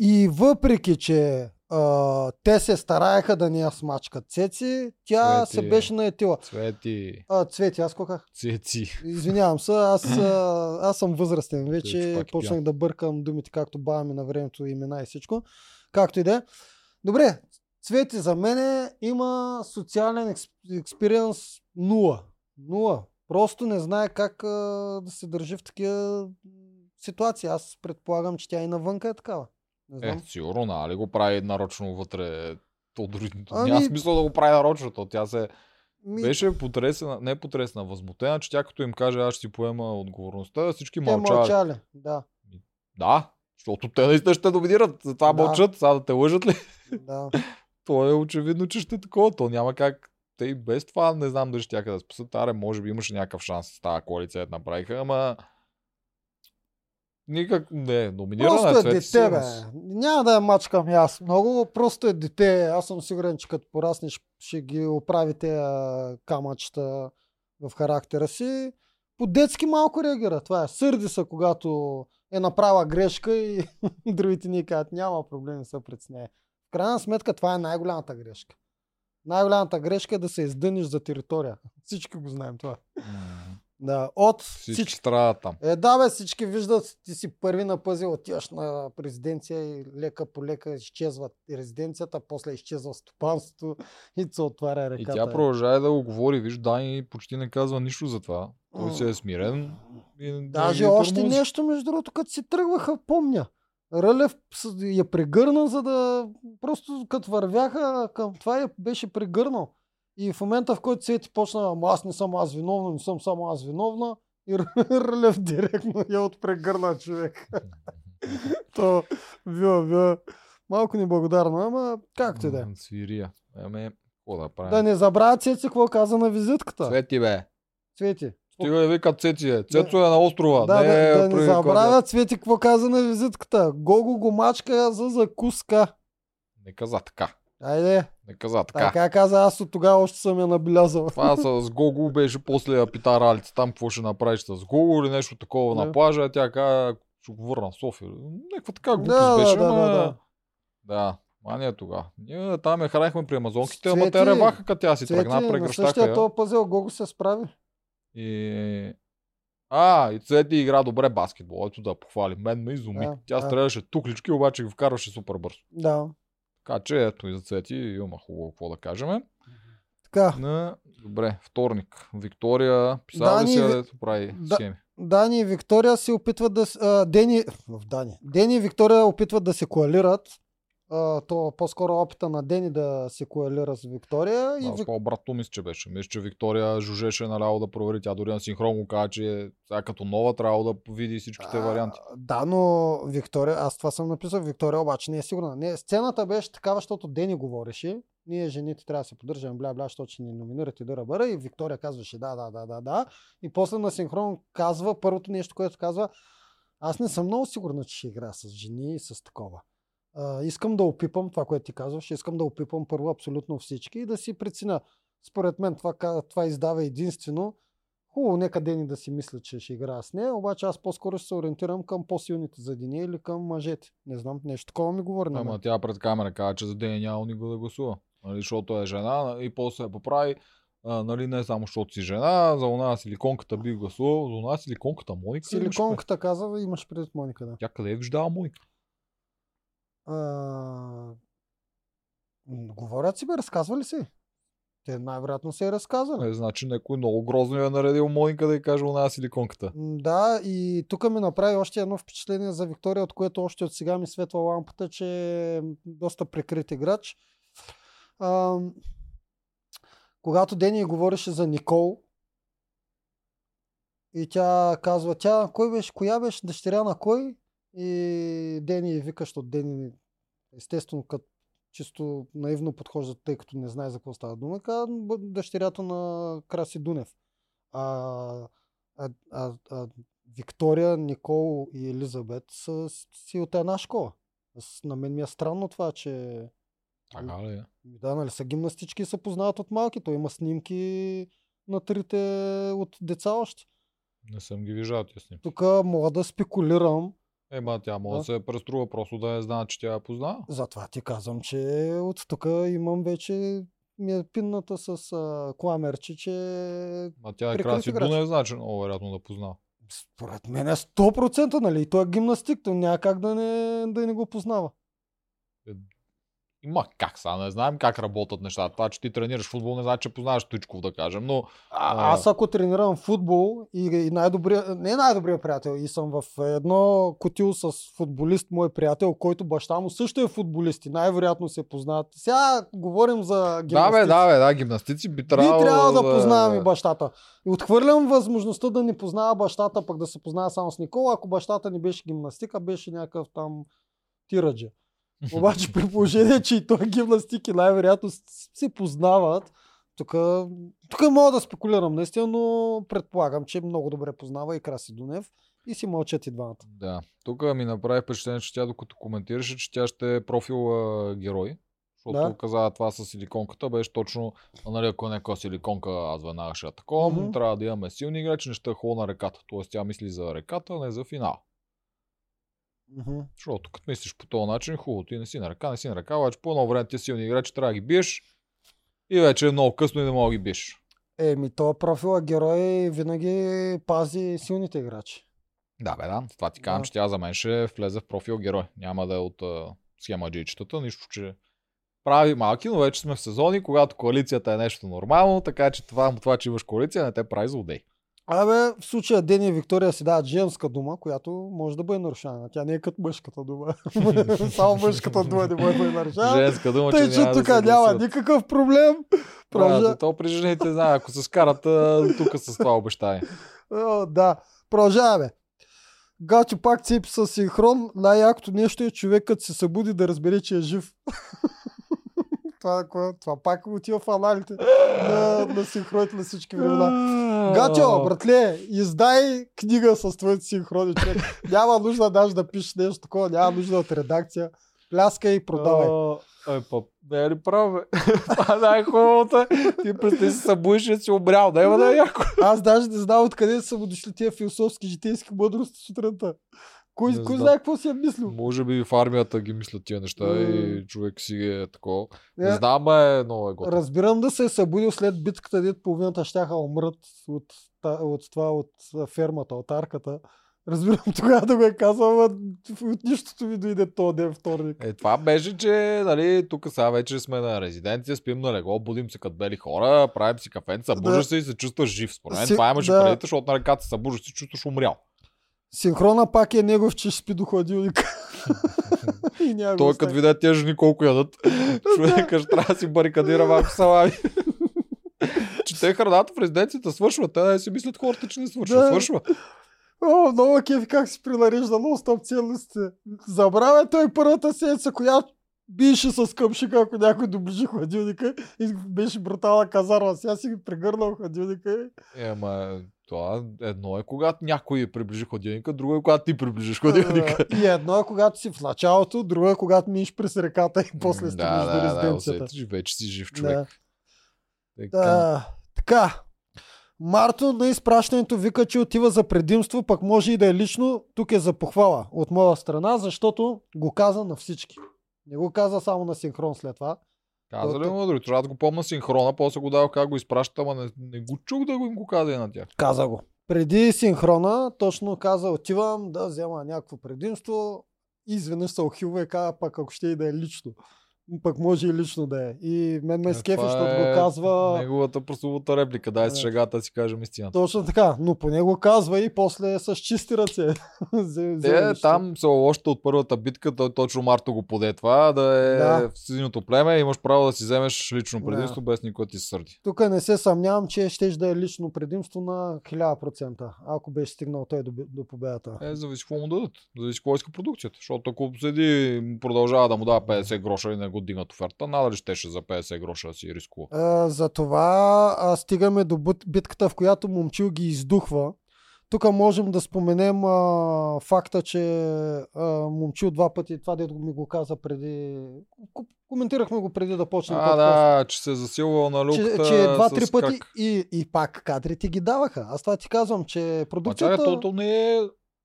И въпреки, че а, те се стараеха да ни я смачкат цеци, тя Цвети. се беше наетила. Цвети, А, цвети, аз какво казах? цеци. Извинявам се, аз, а, аз съм възрастен вече, почнах да бъркам думите, както баба ми на времето, имена и всичко. Както и да е. Добре, Цвети за мене има социален екс, експириенс нула. Нула. Просто не знае как а, да се държи в такива ситуации. Аз предполагам, че тя и навънка е такава. Не Е, знам. сигурно, нали го прави нарочно вътре. То дори Ами- няма смисъл да го прави нарочно. То тя се Ми, беше потресена, не потресена, възмутена, че тя като им каже аз ще си поема отговорността, всички те мълчават. мълчали. Да, Да, защото те наистина ще доминират. Затова Да. мълчат. Сега да те лъжат ли? да. (laughs) То е очевидно, че ще е такова. То няма как. Те и без това не знам дали ще да спасат. Аре, може би имаше някакъв шанс с тази коалиция да направиха, ама никак не. Номинирана Просто е дете, бе. Няма да я мачкам аз много. Просто е дете. Аз съм сигурен, че като пораснеш ще ги оправите камъчета в характера си. По-детски малко реагира. Това е. Сърди се, когато е направила грешка и (laughs) другите ни казват, няма проблем, са пред нея. В крайна сметка това е най-голямата грешка. Най-голямата грешка е да се издъниш за територия. Всички го знаем това. М, Да, от Всички всички страдат там. е, да, бе, всички виждат, ти си първи на пъзел, отиваш на президенция и лека по лека изчезва резиденцията, после изчезва стопанството и се отваря И реката. тя продължава да го говори. Виж, Дани почти не казва нищо за това. Той си е смирен. И Даже ги още нещо, между другото, като си тръгваха, помня. Рълев я прегърна, за да... Просто като вървяха към това я беше прегърнал. И в момента, в който Цвети почна, ама аз не съм аз виновна, не съм само аз виновна, и (laughs) Рълев директно я отпрегърна човек. (laughs) То била, била малко неблагодарно, ама както и да е. Свирия. Ами, Какво да правим? Да не забравя Цеци какво каза на визитката. Цвети, бе. Цвети. Стига да викат Цеци, е. Цецо е на острова. Да, не да, е да не забравя Цвети какво каза на визитката. Гого го мачка за закуска. Не каза така. Айде, Не каза така. така каза, аз от тогава още съм я набелязал. Това с Гого беше после я пита Ралица там какво ще направиш с Гого или нещо такова Да. на плажа. Тя каза, ще го върна в София. Някаква така глупост Да, беше, да, ма... да, да. Да, мания тогава. Ние там я хранихме при амазонките, ама те реваха, като тя си Цвети, тръгна, на прегръщаха същия този пъзел Гого се справи. И... А, и Цвети игра добре баскетбол. Ето да похвали. Мен ме изуми. Да, Тя да. стреляше туклички, обаче ги вкарваше супер бързо. Да. Така че ето и за Цвети има хубаво какво да кажем. Така, На... Добре, вторник. Виктория писала ли Дани си, Ви- дето прави Да. схеми? Дани и Виктория се опитват да... А, Дени... Дани. Дени и Виктория опитват да се коалират. А, то по-скоро опита на Дени да се коалира с Виктория. И Вик... по-обратно мисля, че беше. Мисля, че Виктория жужеше наляво да провери. Тя дори на синхрон го каза, че сега като нова трябва да види всичките варианти. А, Да, но Виктория, аз това съм написал, Виктория обаче не е сигурна. Не, сцената беше такава, защото Дени говореше. Ние жените трябва да се поддържаме, бля, бля, защото ще ни номинират и да бъра. И Виктория казваше да, да, да, да, да. И после на синхрон казва, първото нещо, което казва, аз не съм много сигурна, че ще играя с жени и с такова. А, искам да опипам това, което ти казваш. Искам да опипам първо абсолютно всички и да си преценя. Според мен това, това издава единствено. Хубаво, нека Дени да си мисля, че ще играя с нея, обаче аз по-скоро ще се ориентирам към по-силните за деня или към мъжете. Не знам, нещо такова ми говори Ама мен. тя пред камера каза, че за ден няма никой да гласува. Нали, защото е жена и после се поправи. А, нали, не само защото си жена, за она силиконката би гласувал, за она силиконката Моника. ли имаш? Силиконката каза, имаш предвид Моника, да. Тя къде е виждала Моника? А... Говорят си, бе, разказва ли си? Те най-вероятно се е разказали. Е, значи някой много грозно я е наредил Моника да й каже она силиконката. Да, и тук ми направи още едно впечатление за Виктория, от което още от сега ми светва лампата, че е доста прикрит играч. А, когато Дени говореше за Никол, и тя казва, тя, кой беше, коя беше, дъщеря на кой? И Дени вика, защото Дени, естествено, като чисто наивно подхожда, тъй като не знае за какво става дума, казва, «Б- дъщерята на Краси Дунев. А, а, а, а Виктория, Никол и Елизабет са си от една школа. Аз, на мен ми е странно това, че Така ли? е? да, нали са гимнастички и се познават от малки. Той има снимки на трите от деца още. Не съм ги виждал тия снимки. Тук мога да спекулирам. Ема тя може да Да. се преструва, просто да не знае, че тя я познава. Затова ти казвам, че от тук имам вече ми е пинната с а, кламерче, че А тя е краси. Дунев, значи много вероятно да познава. според мен е 100%, нали? Той е гимнастик, то няма как да не, да не го познава. Има как сега, не знаем как работят нещата. Това, че ти тренираш футбол, не значи, че познаваш Тучков, да кажем, но А, аз ако тренирам футбол и, и най-добрия, не най-добрия приятел, и съм в едно котил с футболист, мой приятел, който баща му също е футболист и най-вероятно се познават. Сега говорим за да гимнастици. бе, да бе, да, гимнастици би Би трябвало, трябвало да познавам и бащата. И отхвърлям възможността да не познава бащата, пък да се познава само с Никола, ако бащата ни беше гимнастик, а беше някакъв там тираджа. Обаче при положение, че и той е гимнастик и най-вероятно се познават, тук, тук мога да спекулирам наистина, но предполагам, че много добре познава и Краси Дунев и си мълчат и двамата. Да. Тук ми направи впечатление, че тя докато коментираше, че тя ще е профил а, герой. Защото Да. каза това с силиконката, беше точно, нали, ако е някаква силиконка, аз веднага ще такова, Мгм. трябва да имаме силни играчи, не ще е хубаво на реката. Тоест тя мисли за реката, не за финал. Мгм. Защото като мислиш по този начин, хубаво, ти не си на ръка, не си на ръка, обаче по едно време ти силни играчи трябва да ги биеш и вече е много късно и не мога да ги биеш. Еми, то профила герой винаги пази силните играчи. Да, бе, да. Това ти казвам, Да. че тя за мен ще влезе в профил герой. Няма да е от а, схема джичетата, нищо, че прави малки, но вече сме в сезони, когато коалицията е нещо нормално, така че това, това че имаш коалиция, не те прави злодей. Абе, в случая Дени и Виктория си дават женска дума, която може да бъде нарушена. Тя не е като мъжката дума. (laughs) Само мъжката дума не може да бъде нарушена. Женска дума, че Тъй, че да тук се няма никакъв проблем. Продължа... Да, то при жените, знае, ако се скарат тук с това обещание. Да, продължаваме. Гачи пак цепи с синхрон. Най-якото нещо е човек, като се събуди да разбере, че е жив. (laughs) това, това, това пак отива в аналите на, на синхроните на всички времена. Гатьо, братле, издай книга с твоите синхрони, човек. Няма нужда даже да пишеш нещо такова, няма нужда от редакция. Пляска и продавай. Ай, пап, не е ли прав? (laughs) Това е най-хубавото. е. Ти представи си събудиш и си обрял. Да има да е яко. Аз даже не знам откъде са му дошли тия философски житейски мъдрости сутринта. Кой, Не кой знае какво си е мислил? Може би в армията ги мислят тия неща и човек си е такова. Не Е, знам, е много е готово. Разбирам да се е събудил след битката, дето половината щяха умрат от, от това, от фермата, от арката. Разбирам (laughs) тогава да го е казал, ама от нищото ми дойде този ден вторник. Е, това беше, че нали, тук сега вече сме на резиденция, спим на легло, будим се като бели хора, правим си кафенце, събуждаш Да. се и се чувстваш жив. Според мен Си- това имаше да. предвид, защото на ръката се събуждаш се чувстваш умрял. Синхрона пак е негов, че ще спи до хладилника. (laughs) и няма Той като видя тези жени колко ядат, (laughs) човека ще трябва да си барикадира малко салами. (laughs) че те храната в резиденцията свършва. Те да си мислят хората, че не свършва. Да. Свършва. О, много кефи как си принарежда нон-стоп ценностите. Забравя той първата седмица, която биеше с къмшика, ако някой доближи хладилника и беше брутална казарма. Сега си ги прегърнал хладилника. Е, ама това едно е когато някой приближи хладилника, друго е когато ти приближиш хладилника. А, И едно е когато си в началото, друго е когато минеш през реката и после М, стигаш да, до да, да, резиденцията. усетиш, вече си жив човек. Да. Така. Така. Марто на изпращането вика, че отива за предимство, пък може и да е лично. Тук е за похвала от моя страна, защото го каза на всички. Не го каза само на синхрон след това. Каза ли му, трябва да го помня синхрона, после го дава как го изпраща, ама не, не го чух да го им го каза и на тях. Каза го. Преди синхрона точно каза, отивам да взема някакво предимство. И изведнъж се охилва и каза, пък ако ще и да е лично. Пък може и лично да е. И мен ме Е, скефи, това защото е го казва... Неговата прословута реплика, дай с Да. шегата да си кажем истината. Точно така, но поне го казва и после с чисти ръце. (laughs) Те там са още от първата битка, той точно Марто го поде това, да е Да. в синьото племе, имаш право да си вземеш лично Да. предимство, без никой да ти се сърди. Тук не се съмнявам, че ще да е лично предимство на 1000%, ако беше стигнал той до, до победата. Е, зависи какво му дадат. Зависи какво иска продукцията. Защото ако седи, и продължава да му дава 50 гроша и не го дигнат оферта, надали щеше за 50 гроша да си рискува. А, затова а, стигаме до бит- битката, в която момчил ги издухва. Тук можем да споменем а, факта, че а, момчил два пъти, това дето ми го каза преди... ко- Коментирахме го преди да почне А, да, че се е засилвал на че, люката че два-три с пъти крак. и, и пак кадрите ги даваха. Аз това ти казвам, че Ма чакай, продукцията... то, то, не е,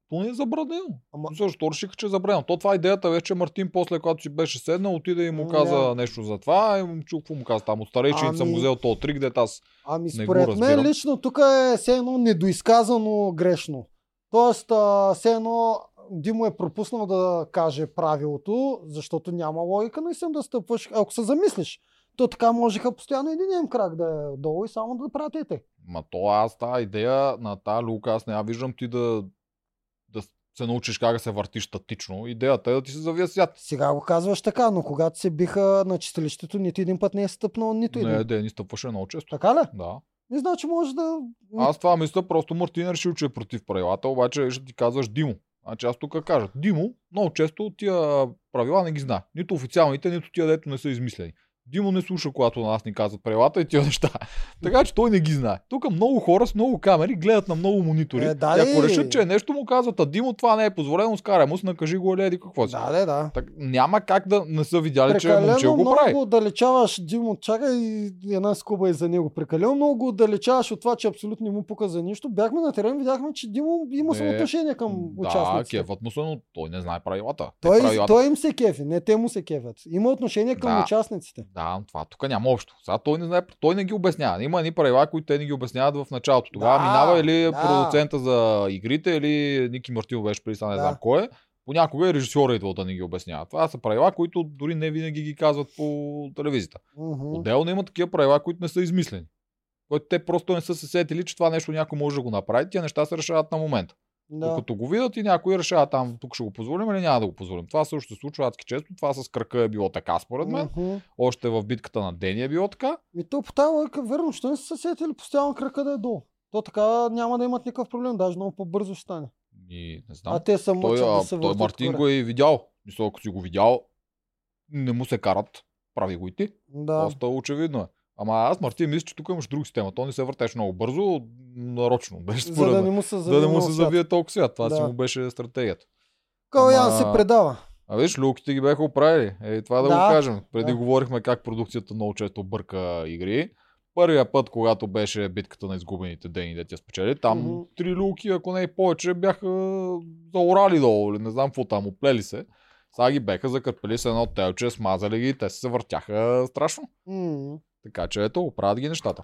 то не е забранено. Ама- Защо решиха, че е забранено? То това идеята вече Мартин после, когато си беше седнал, отиде и му каза няма. нещо за това и му чух какво му каза там. От старейшините съм Ами- го взел този трик, дето аз Ами Не го според мен лично тук е все едно недоизказано грешно. Тоест, а, все едно Димо е пропуснал да каже правилото, защото няма логика наистина да стъпваш. Ако се замислиш, то така можеха постоянно един крак да е долу и само да пратите. Ма то аз тази идея на тази люка, аз не я виждам ти да се научиш как да се въртиш статично. Идеята е да ти се завия свят. Сега го казваш така, но когато се биха на чистилището, нито един път не е стъпнал, нито един. Не, де, ни стъпваше много често. Така ли? Да. Не значи може да... Аз това мисля, просто Мартин е решил, че е против правилата, обаче ще ти казваш Димо. Значи аз тук кажа, Димо много често тия правила не ги знае. Нито официалните, нито тия, дето не са измислени. Димо не слуша, когато на нас ни казват правилата и тия неща. (laughs) така че той не ги знае. Тук много хора с много камери гледат на много монитори. Е, да, и ако решат, че е нещо му казват, а Димо това не е позволено, скарай му накажи го, леди, какво си. Да, да, да. Так, няма как да не са видяли, че Прекалено момче го много прави. го отдалечаваш, Димо, чакай и една скуба и за него. Прекалено много го отдалечаваш от това, че абсолютно не му пука за нищо. Бяхме на терен, видяхме, че Димо има самоотношение към Да, участниците. кефът му се, но той не знае правилата. Той, правилата той им се кефи, не те му се кефят. Има отношение към Да. участниците. Да, но това тук няма общо. Сега той не знае, той не ги обяснява. Има едни правила, които те не ги обясняват в началото. Тогава Да, минава или да. продуцента за игрите, или Ники Мартинов беше преди не Да. знам кой е. Понякога и режисьора идва да не ги обяснява. Това са правила, които дори не винаги ги казват по телевизията. Мгм. Отделно има такива правила, които не са измислени. Които те просто не са се сетили, че това нещо някой може да го направи. Тия неща се решават на момента. Да. Докато го видят и някой решава там, тук ще го позволим или няма да го позволим. Това също се случва адски често. Това с кръка е било така, според мен. Мгм. Още в битката на Дени е било така. И то по тази логика, верно, що не са се сетили постоянно крака да е долу. То така няма да имат никакъв проблем, даже много по-бързо ще стане. И не знам. А те са той, да се той Мартин го е видял. Мисля, ако си го видял, не му се карат прави го и ти. Да. Доста очевидно е. Ама аз, Мартин, мисля, че тук имаш друга система. То не се въртеше много бързо, нарочно. Беше За според да мен. не му се да завие не му се завие толкова свят. Това си Да. му беше стратегията. Калян Ама- се предава. А виж, люките ги бяха оправили. Е, това да, Да. го кажем. Преди Да. говорихме как продукцията много често бърка игри. Първия път, когато беше битката на изгубените дени, да тя спечели, там Мгм. три люки, ако не и повече, бяха заорали долу, или не знам какво там, оплели се. Сега ги беха закърпели с едно телче, смазали ги, те се въртяха страшно. М. Така че ето, оправят ги нещата.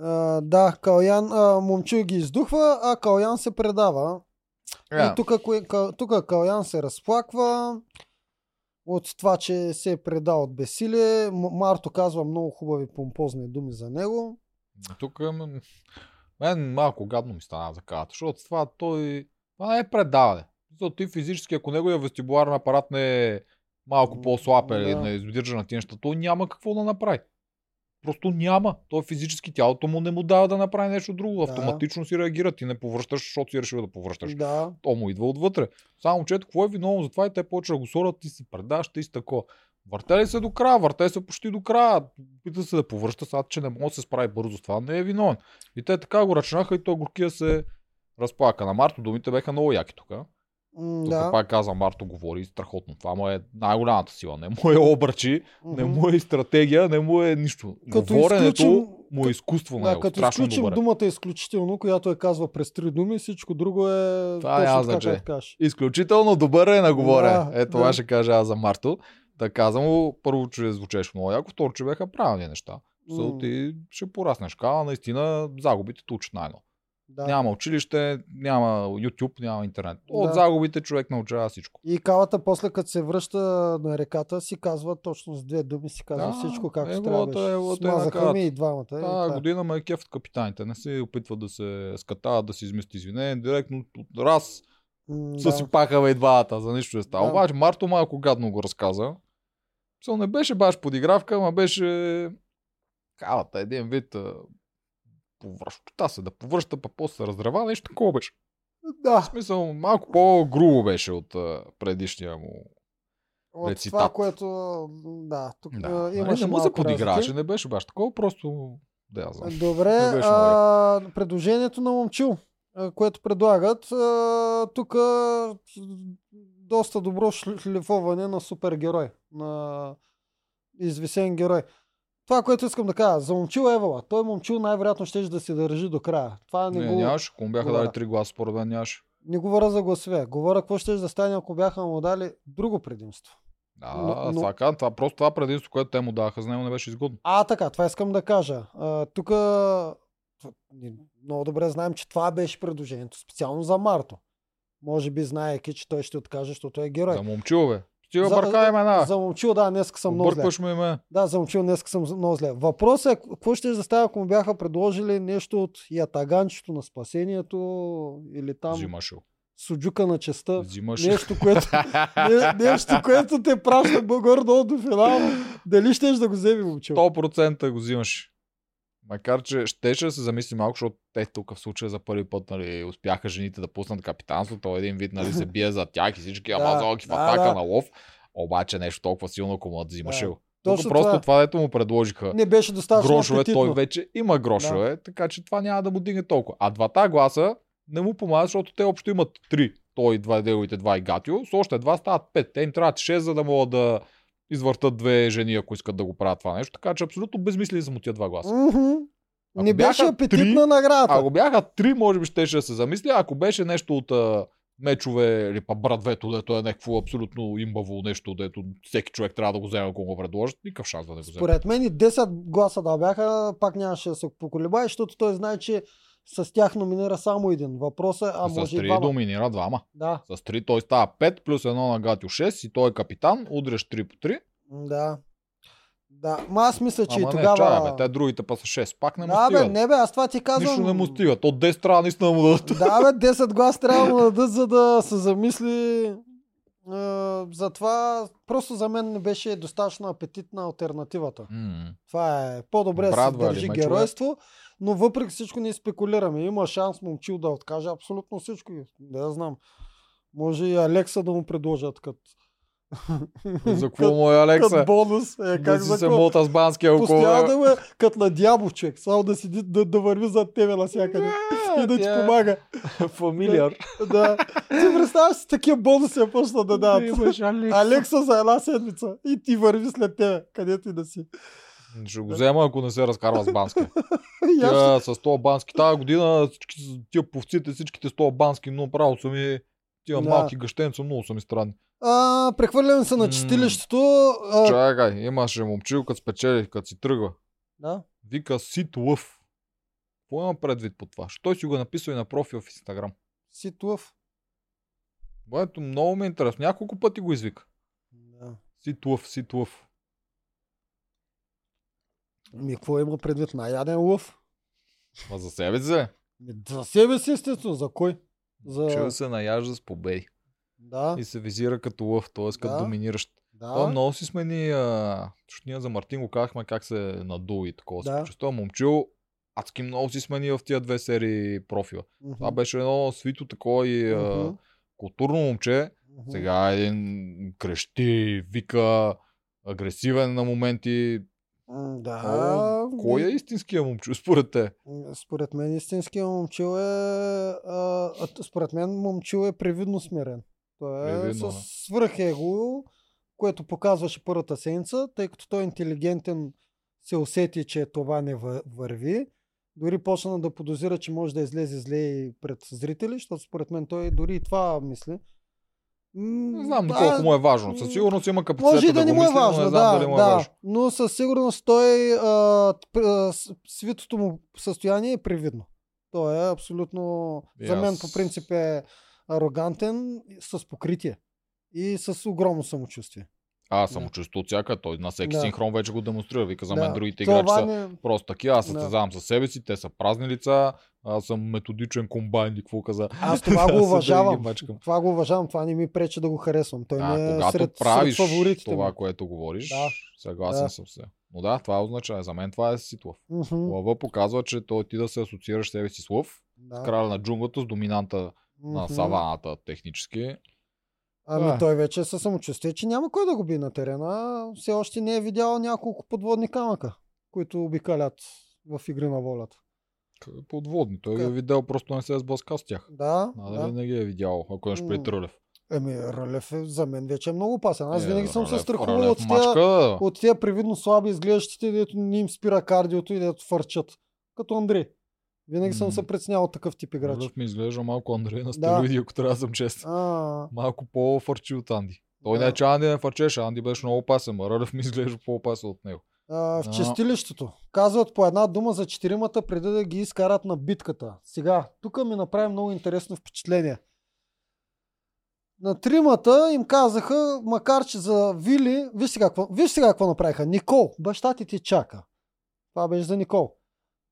А, да, Калян, а, момчил ги издухва, а Калян се предава. Е, И тук, кое- Ка- тук Калян се разплаква от това, че се е предал от бесилие. Марто казва много хубави помпозни думи за него. Тук мен малко гадно ми стана за карата, защото това той... Това не е предаване. Защото ти физически, ако неговия вестибуларен апарат не е малко по-слаб или да. не издържа на тия неща, той няма какво да направи. Просто няма. Той физически тялото му не му дава да направи нещо друго. Да. Автоматично си реагира. Ти не повръщаш, защото си решил да повръщаш. Да. То му идва отвътре. Само че какво е виновно за това и те почва да го сорят, ти се предаш, ти си тако. Въртели се до края, върте се почти до края. Пита се да повръща, сега, че не може да се справи бързо с това, не е виновен. И те така го ръчнаха и то горкия се разплака. На Марто думите беха много яки тук. М, Тук да. пак казвам, Марто говори страхотно. Това му е най-голямата сила. Не му е обръчи, не Мгм. му е стратегия, не му е нищо. Като Говоренето изключим- му е изкуство Да, него. като изключим добър. е. думата изключително, която е казва през три думи, всичко друго е Това е аз, така, кажеш. Изключително добър е на говорене. Да, е, това да. ще кажа аз за Марто. Да казвам му, първо, че звучеше много яко, второ, че бяха правилни неща. So, ти ще пораснеш. Кала, наистина, загубите те учат най Да. Няма училище, няма YouTube, няма интернет. От Да. загубите човек научава всичко. И калата после като се връща на реката си казва точно с две думи си казва Да, всичко както неговата- трябва. неговата е Смазаха ми и двамата. и Та е. година ме е кеф от капитаните. Не се опитват да се скатават, да си измести извинение. Директно от раз М, са да. си пахава и двата, за нищо не става. Да. Обаче Марто малко гадно го разказа. Со не беше баш подигравка, ама беше калата един вид а, повръща се, да повръща, па после се разрева, нещо такова беше. В Да, смисъл, малко по-грубо беше от а, предишния му. от рецитат. това, което да, тук Да. Нали, имаше не му се подиграваше, не беше баш такова, просто да я знам. Добре, а, предложението на момчил, което предлагат, тук доста добро шлифоване на супергерой, на извисен герой. Това, което искам да кажа, за момчил Евала, той момчил най-вероятно ще да се държи до края. Това не, Не, го, нямаше, ако му бяха говоря. дали три гласа, според мен нямаше. не говоря за гласове. Говоря какво ще да стане, ако бяха му дали друго предимство. Да, Но- но, това, просто това предимство, което те му даваха за него не беше изгодно. А, така, това искам да кажа. Тук много добре знаем, че това беше предложението, специално за Марто. Може би знаеки, че той ще откаже, защото е герой. За момчил, бе. Стига За- бърка имена. За момчил, да, днес съм много зле. Объркваш му име. Да, за момчил днес съм много зле. Въпросът е, какво ще да става, ако му бяха предложили нещо от ятаганчето на спасението или там Взимаш го. суджука на честа. Взимаш Нещо, което, (laughs) не, нещо, което те праща горе-долу до финал. Дали щеш да го вземе момчил? 100% го взимаш. Макар, че щеше да се замисли малко, защото те тук в случая за първи път нали, успяха жените да пуснат капитанство. Той един вид нали, се (laughs) бие за тях и всички Да, амазонки в да, атака да. на лов. Обаче нещо толкова силно, ако му взимаше Да. го. Тук Точно просто това. това, дето му предложиха Не беше достатъчно грошове, апетитно. той вече има грошове, така че това няма да му дигне толкова. А двата гласа не му помагат, защото те общо имат три. Той, два неговите два и Гатио. С още два стават пет. Те им трябват шест, за да могат да извъртат две жени, ако искат да го правят това нещо. Така че абсолютно безмислени са му тия два гласа. Ако Не беше апетитна три, наградата. Ако бяха три, може би щеше да се замисли. Ако беше нещо от а, мечове или па братвето, дето е някакво абсолютно имбаво нещо, дето всеки човек трябва да го вземе, ако го предложат, никакъв шанс да не го вземе. Според мен и 10 гласа да бяха, пак нямаше да се поколебае, защото той знае, че с тях номинира само един. Въпросът е, а с може и три двама. доминира двама. Да, С 3 той става 5 плюс 1 на Гатио 6 и той е капитан, удреш 3 по 3. да. Да, ма аз мисля, че Ама и не, тогава... чая, бе, те другите па са 6. Пак не му да, бе, стигат. не бе, аз това ти казвам. Нищо не му стигат. От 10 трябва наистина да му дадат. Да, бе, (laughs) 10 глас трябва да му дадат, за да се замисли. Е, затова просто за мен не беше достатъчно апетитна альтернативата. М. Това е по-добре да се държи геройство, но въпреки всичко ние спекулираме. Има шанс момчил да откаже абсолютно всичко. Да я знам. Може и Алекса да му предложат като За какво му е Алекса? Като бонус. Е, да как си за се мота с банския около. Постоянно да ме, като на дявол човек, само да седи, да, да върви зад тебе навсякъде и да ти тя- помага. Фамилиар. Да. Ти представяш си такива бонуси я почна да дадат. Алекса за една седмица и ти върви след тебе, където и да си. Ще го взема, ако не се разкарва с бански. (laughs) Тя с 100 бански. Тази година всички, тия повците, всичките 100 бански, но право са ми тия Да. малки гъщенца, много са ми странни. А, прехвърляме се на чистилището. А, Чакай, имаше момчил, като спечели, като си тръгва. да. Вика Сит Лъв. Какво има предвид по това? Що той си го написал и на профил в Инстаграм? Ситуав. Което много ми е интересно. Няколко пъти го извика. Да. Сит Лъв, Сит Лъв. Ми, какво има предвид? Най-яден лъв? Ма за себе си. е. За себе си, естествено. За кой? За... Чува се наяжда с победи. Да, И се визира като лъв, т.е. като Да. доминиращ. да. Той много си смени, а, защото ние за Мартин го казахме как се надул и такова. Да. Да. Той момчил адски много си смени в тия две серии профила. Мгм. Това беше едно свито такова и а, Мгм. културно момче. Мгм. Сега е един крещи, вика, агресивен на моменти. Да. О, кой е истинския момче според те? Според мен истинския момчил е... А, според мен момчил е привидно смирен. Той е Привидно, с да. свръхего, което показваше първата седмица, тъй като той е интелигентен, се усети, че това не въ- върви. Дори почна да подозира, че може да излезе зле и пред зрители, защото според мен той дори и това мисли. Не знам да, доколко му е важно. Със сигурност има капацитет Може и да да не му е мисли, но важно, не знам да, дали му е да. важно. Но със сигурност той, а, а, свитото му състояние е привидно. Той е абсолютно, И за мен по принцип е арогантен с покритие и с огромно самочувствие. Аз съм чувство от всяка. Той на всеки Да. синхрон вече го демонстрира. Вика за Да. мен другите играчи Това са не... просто такива. Аз се Да. състезавам със себе си. Те са празни лица. Аз съм методичен комбайн. Какво каза? Аз това го (laughs) да уважавам. Това го уважавам, това не ми пречи да го харесвам. Той А, ми е когато сред, правиш сред фаворитите. това, ми. което говориш, Да. съгласен Да. съм се. Но да, това означава. За мен това е Ситлов. Мгм, Лъва показва, че той ти да се асоциираш себе си с лъв, да. краля на джунглата, с доминанта на Мгм. саваната технически. Ами Да. той вече е със самочувствие, че няма кой да го би на терена. Все още не е видял няколко подводни камъка, които обикалят в игри на волята. Подводни. Той ги е видял, просто не се е сблъска с тях. Да, Надали да. не ги е видял, ако имаш пред. Рълев. Еми, Рълев е, за мен вече е много опасен. Аз Е, винаги съм се страхувал от тия, от тия привидно слаби изглеждащите, дето не им спира кардиото и дето фърчат. Като Андрей. Винаги съм се преценял от такъв тип играч. Рълев ми изглежда малко Андрей на Да. стероиди, ако трябва да съм честен. Малко по-фърчи от Анди. Той Да. не е, че Анди не фърчеше, Анди беше много опасен, а Рълев ми изглежда по-опасен от него. а, в Да. чистилището. Казват по една дума за четиримата преди да ги изкарат на битката. Сега, тук ми направи много интересно впечатление. На тримата им казаха, макар че за Вили, виж сега какво, виж сега какво направиха. Никол, баща ти ти чака. Това беше за Никол.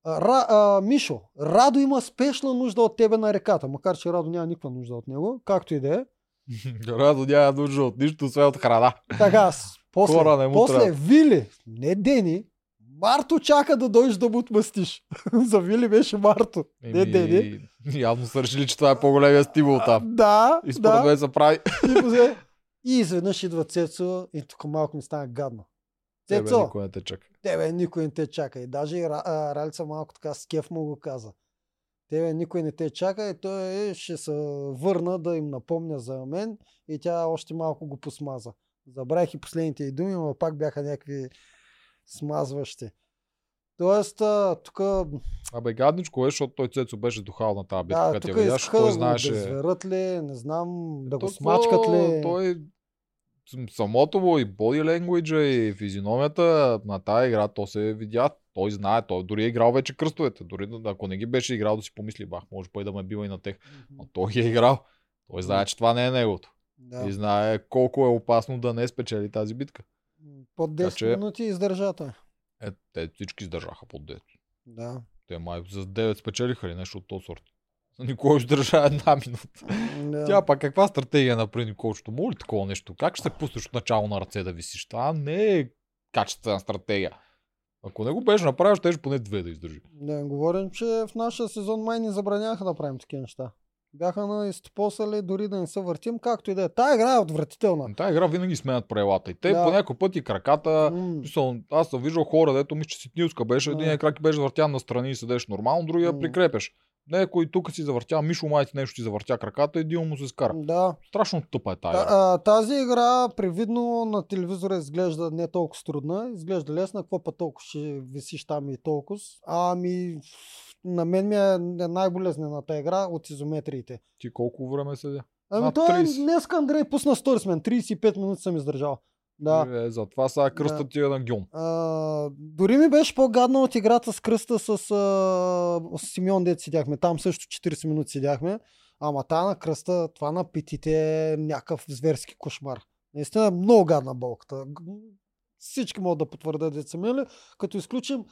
Ра, а, Мишо, Радо има спешна нужда от тебе на реката, макар че Радо няма никаква нужда от него, както и да е. (laughs) Радо няма нужда от нищо, освен от храна. Така, (laughs) после, Хора не му после трябва. Вили, не Дени, Марто чака да дойдеш да му отмъстиш. (laughs) За Вили беше Марто, не Дени. Явно са решили, че това е по-големия стимул там. Да, И според да. мен се прави. И изведнъж идва Цецо и тук малко ми стана гадно. Тебе Цецо, никой не те чака. тебе никой не те чака. И даже и Ралица малко така с кеф му го каза. Тебе никой не те чака и той е, ще се върна да им напомня за мен и тя още малко го посмаза. Забравих и последните й думи, но пак бяха някакви смазващи. Тоест, тук Абе, гадничко е, защото той Цецо беше духал на тази битка, да, тук видяш, той да го знаеше... ли, не знам, да го То смачкат ли. Той самото му и body language и физиономията на тази игра, то се видя. Той знае, той дори е играл вече кръстовете. Дори ако не ги беше играл, да си помисли, бах, може пъй да ме бива и на тех. Но той ги е играл. Той знае, че това не е негото. Да. И знае колко е опасно да не спечели тази битка. Под 10 Така че- минути издържа той. Е, те всички издържаха под 10. Да. Те май за 9 спечелиха ли нещо от този сорт. Никой ще държа една минута. да. Тя пак каква стратегия направи Николчето? Моля ли такова нещо? Как ще се пуснеш от начало на ръце да висиш? Това не е качествена стратегия. Ако не го беше направил, ще поне две да издържи. Да, говорим, че в нашия сезон май ни забраняха да правим такива неща. Бяха на изтопосали дори да не се въртим, както и да е. Тая игра е отвратителна. На тази игра винаги сменят правилата. И те Да. по някой път и краката. Мисъл, аз съм виждал хора, дето мисля, че Ситнилска беше, един крак беше завъртян на страни и седеш нормално, другия М. прикрепеш. Някой тук си завъртя, Мишо май нещо ти завъртя краката, един му се скара. Да. Страшно тъпа е тая. Та, игра. а, тази игра привидно на телевизора изглежда не толкова трудна, изглежда лесна, какво път толкова ще висиш там и толкова. Ами, на мен ми е най-болезнената игра от изометриите. Ти колко време седя? Ами той 30. днес Андрей пусна сторис мен, 35 минути съм издържал. Да. Е, затова сега кръста Да. ти е на гьон. А, дори ми беше по-гадно от играта с кръста с, а, с Симеон, дет седяхме. Там също 40 минути седяхме. Ама та на кръста, това на питите е някакъв зверски кошмар. Наистина е много гадна болката. Всички могат да потвърдят деца мили, като изключим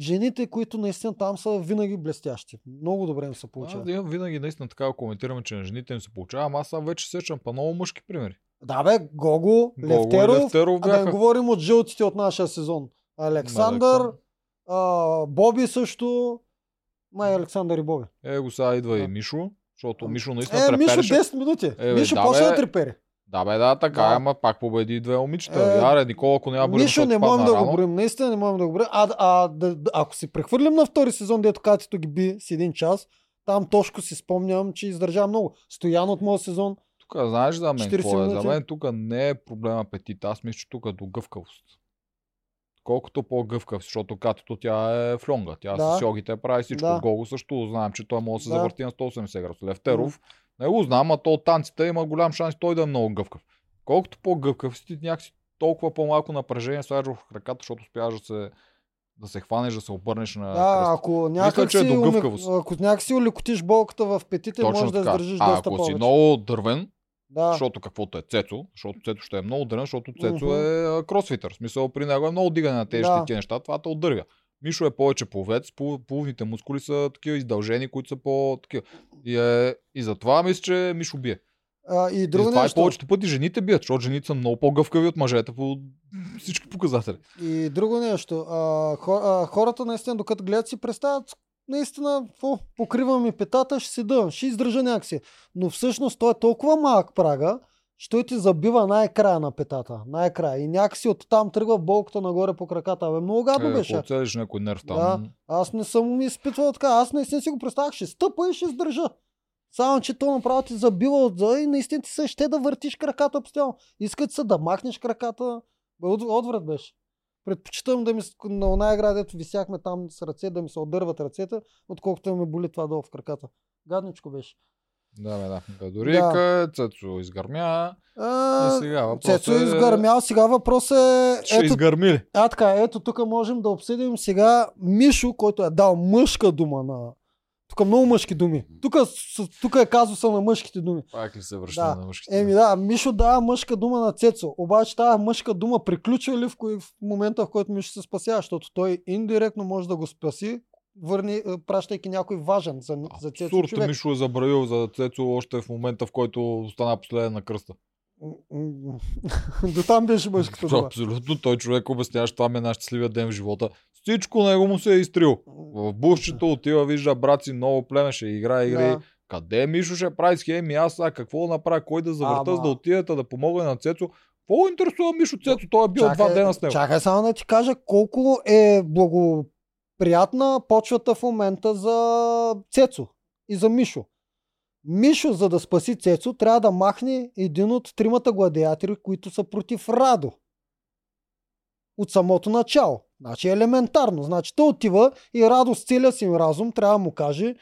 жените, които наистина там са винаги блестящи. Много добре им се получава. Аз да винаги наистина така коментираме, че на жените им се получава, ама аз сега вече сечам по много мъжки примери. Да бе, Гого, Гого Левтеров, Левтеров а да не говорим от жълтите от нашия сезон. Александър, Александър. а, Боби също. Май Александър и Боби. Е, го сега идва Да. и Мишо, защото Мишо наистина Е, Мишо трепереше. 10 минути. Е, Мишо да, почна да трепери. Да, бе, да, така, Да. ама пак победи две момичета. Е, Е, Аре, Никола, ако няма бързо, Мишо не можем да го броим. Наистина не можем да го броим. А, а да, ако си прехвърлим на втори сезон, дето Катито ги би с един час, там Тошко си спомням, че издържа много. Стоян от моят сезон. Тук знаеш за мен 40 какво е? За мен тук не е проблем апетит. Аз мисля, че тук е до гъвкавост. Колкото по-гъвкав, защото катото тя е флонга. Тя Да. с йогите прави всичко. Да. Гого също знаем, че той може да се Да. завърти на 180 градуса. Левтеров, не го знам, а то от танците има голям шанс той да е много гъвкав. Колкото по-гъвкав си, някакси толкова по-малко напрежение слагаш в краката, защото успяваш да се, да се хванеш, да се обърнеш на Да, ако някак че е си, гъвкавост. ако някак си улекотиш болката в петите, Точно може да издържиш а доста ако повече. си много дървен, Да. защото каквото е Цецо, защото Цецо ще е много дървен, защото Цецо Мгм. е кросфитър. В смисъл при него е много дигане на тежки Да. тия неща, това те отдървя. Мишо е повече пловец, половните мускули са такива издължени, които са по такива. И, е, и затова мисля, че Мишо бие. А, и друго затова и нещо. повечето пъти жените бият, защото жените са много по-гъвкави от мъжете по всички показатели. И друго нещо. А, хората наистина, докато гледат си представят, наистина, какво, покривам ми петата, ще дъвам, ще издържа някакси. Но всъщност той е толкова малък прага, той ти забива най-края на петата. Най-края. И някакси оттам тръгва болката нагоре по краката. Абе, много гадно Е, беше. целиш някой нерв там. Да. Аз не съм ми изпитвал така. Аз наистина си го представях, ще стъпа и ще издържа. Само, че то направо ти забива отзад и наистина ти се ще да въртиш краката постоянно. Искат се да махнеш краката. Отврат беше. Предпочитам да ми на една игра, дето висяхме там с ръце, да ми се отдърват ръцете, отколкото да ме боли това долу в краката. Гадничко беше. Да, бе, да. Гадорика, Цецо изгърмя. А, И сега въпросът Цецо е- изгърмял. Сега въпрос е... Ще Ето, изгърми ли? а така, ето тук можем да обсъдим сега Мишо, който е дал мъжка дума на... Тук много мъжки думи. Тук, тук е казуса на мъжките думи. Пак ли се връщаме Да. на мъжките? Еми да, Мишо дава мъжка дума на Цецо. Обаче тази мъжка дума приключва ли в, кой, в момента, в който Мишо се спасява, защото той индиректно може да го спаси, върни, е, пращайки някой важен за, за Цецо Абсурд, човек. Мишо е забравил за Цецо още в момента, в който остана последен на кръста. (laughs) До там беше мъжката дума. Абсолютно, той човек обяснява, че това ми е най-щастливия ден в живота. Всичко него му се е изтрил. В бушчето отива, вижда брат си, ново племе, ще играе игри. Да. Къде Мишо ще прави схеми? Аз сега какво да направя? Кой да завърта, за да отиде, та да помогне на Цецо? Какво интересува Мишо Цецо? Той е бил Чакай, два дена с него. Чакай само да ти кажа колко е благоприятна почвата в момента за Цецо и за Мишо. Мишо, за да спаси Цецо, трябва да махне един от тримата гладиатори, които са против Радо. От самото начало. Значи елементарно. Значи той отива и Радо с целия си разум трябва да му каже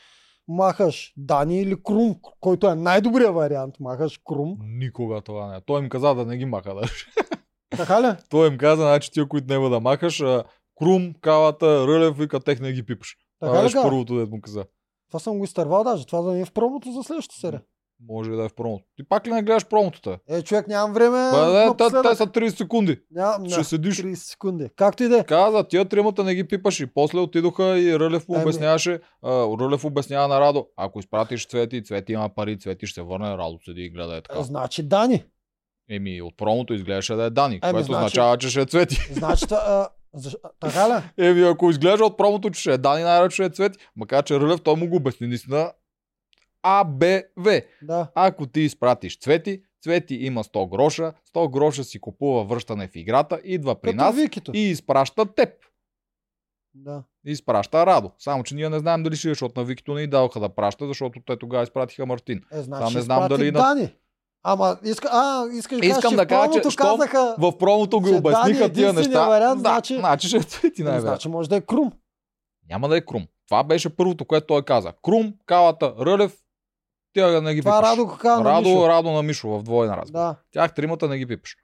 махаш Дани или Крум, който е най-добрият вариант. Махаш Крум. Никога това не е. Той им каза да не ги маха. Да. Така ли? (laughs) Той им каза, значи тия, които няма да махаш, Крум, Калата, Рълев, вика, тех не ги пипаш. Това Така беше ка? първото, дед му каза. Това съм го изтървал даже. Това да не е в пробото за следващата серия. Може да е в промото. Ти пак ли не гледаш промото? Те, Е, човек, нямам време. Да, те, те са 30 секунди. Нямам, Ще да, седиш. 30 секунди. Както и да е. Каза, тия тримата не ги пипаш и после отидоха и Рълев му Ами. обясняваше, а, Рълев обяснява на Радо, ако изпратиш Цвети, Цвети има пари, Цвети ще се върне, Радо седи и гледа е така. Значи Дани. Еми, от промото изглеждаше да е Дани, Ами, което значи- означава, че ще е Цвети. Значи, а, защ... така ли? (laughs) Еми, ако изглежда от промото, че ще е Дани, най-рече ще е Цвети. Макар, че Рълев той му го обясни наистина А, Б, В. Да. Ако ти изпратиш Цвети, Цвети има 100 гроша, 100 гроша си купува връщане в играта, идва при Като нас Викито. и изпраща теб. Да. Изпраща Радо. Само, че ние не знаем дали ще, е, защото на Викито не й даваха да праща, защото те тогава изпратиха Мартин. Е, значи Там не знам дали на- Дани. Ама, иска, а, искаш Искам кажеш, да кажа, че казаха... В промото ги обясниха е тия неща. вариант, да, значи- значи ще Цвети Е, най-вероятно. значи може да е Крум. Няма да е Крум. Това беше първото, което той каза. Крум, Калата, Рълев, тя не ги Това пипаш. Радо го каза на Радо, Мишо. Радо на Мишо в двойна разговор. Да. Тях тримата не ги пипаш.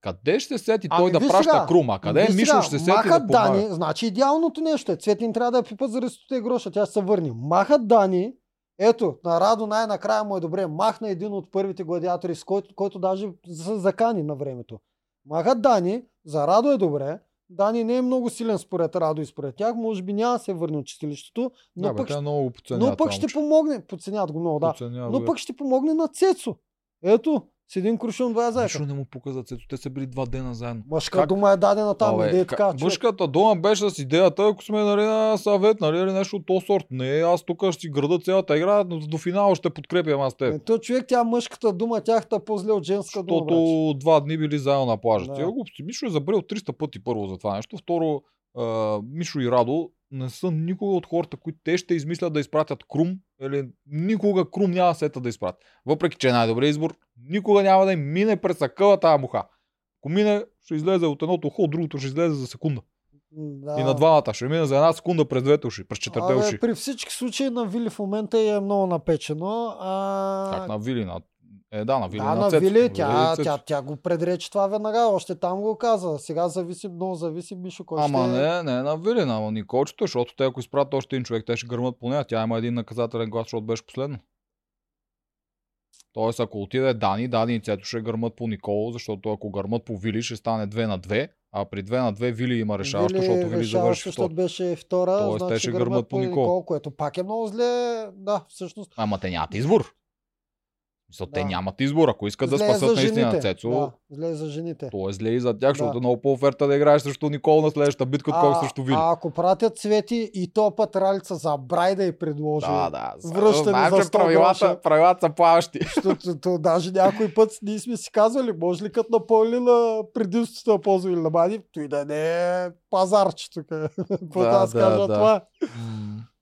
Къде ще се сети Ами той да виж праща сега, Крума? Къде Виж Мишо сега, ще се сети Махат да помага? Дани, значи идеалното нещо е. Цветин трябва да я пипат за рестото гроша, тя ще се върне. Махат Дани, ето, на Радо най-накрая му е добре. Махна един от първите гладиатори, с който, който даже се закани на времето. Махат Дани, за Радо е добре. Дани не е много силен според Радо и според тях. Може би няма да се върне от чистилището, но Да, бе, пък, ще- много но пък ще помогне. Подценяват го много, да. Подценява Но го, пък ще помогне на Цецо. Ето, с един куршум, два Защо заека. не му пука за Цецо? Те са били два дена заедно. Мъжка Как? дума е дадена там, Абе, е ка- така. човек. Мъжката дума беше с идеята, ако сме нали, на съвет, нали, или нещо от този сорт. Не, аз тук ще си града цялата игра, но до финала ще подкрепям аз теб. Е, то човек, тя мъжката дума, тяхта по-зле от женска дума. Защото два дни били заедно на плажа. Да. Глупости. Мишо е забрел 300 пъти първо за това нещо. Второ, а, Мишо и Радо не са никога от хората, които те ще измислят да изпратят Крум. Или никога Крум няма сета да изпратят. Въпреки, че е най-добрият избор, никога няма да им мине през акъла тази муха. Ако мине, ще излезе от едното ухо, от другото ще излезе за секунда. Да. И на двамата ще мине за една секунда през двете уши, през Абе, уши. при всички случаи на Вили в момента е много напечено. А... Как на Вили? На... Е, да, на Вили. да, на, на. Вили, тя, Цецо. тя, тя го предрече това веднага, още там го каза. Сега зависи, много зависи Мишо, кой Ама ще... не, не на Вили, на Николчето, защото те ако изпратят още един човек, те ще гърмат по нея. Тя има един наказателен глас, защото беше последно. Тоест, ако отиде Дани, Дани и Цето ще гърмат по Николо, защото ако гърмат по Вили, ще стане 2 на 2, а при 2 на 2 Вили има решаващо, Вили защото Вили завърши защото беше втора, Тоест, те значи ще гърмат по по Никол. Никол, което пак е много зле. Да, всъщност. Ама те нямат избор. Мисля, те Да. нямат избор. Ако искат да зле е спасат наистина. Цецо, Да, зле е за жените. то е зле и за тях, защото Да. е много по-оферта да играеш срещу Никол на следващата битка, отколкото срещу Вили. а ако пратят цвети и то път Ралица за Брай да й предложи. Да, да. връщане Знаем, за че 100 правилата, гроша. правилата са плаващи. (laughs) Защото то, даже някой път ние сме си казвали, може ли като напълни на предимството на ползва или на Мани, той да не е пазарче тук. (laughs) Какво Да, да, да, кажа да. това?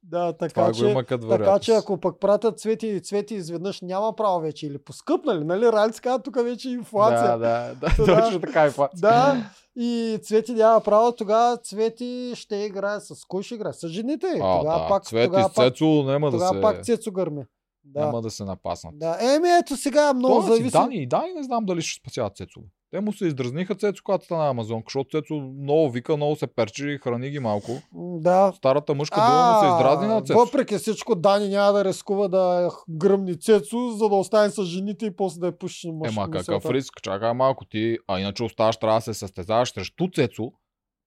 Да, така Това че, така че ако пък пратят цвети и цвети изведнъж няма право вече или поскъпнали, нали? Ралица казва тук вече е инфлация. Да, да, да, Да. точно така е факт. Да, и Цвети няма право, тогава Цвети ще играе с кой ще играе? С жените. А, тогава да. пак, Цвети тогава с Цецо няма да тогава се... пак Цецо гърми. Да. Няма да се напаснат. да. Еми ето сега много зависи. си Дани Дани не знам дали ще спасяват Цецо. Те му се издразниха Цецо, когато стана Амазонка, защото Цецо много вика, много се перчи, храни ги малко. Да. Старата мъжка дума му се издразни на Цецо. въпреки всичко, Дани няма да рискува да гръмни Цецо, за да остане с жените и после да я пуши мъж. Ема какъв риск? Чакай малко ти. А иначе оставаш, трябва да се състезаваш срещу Цецо.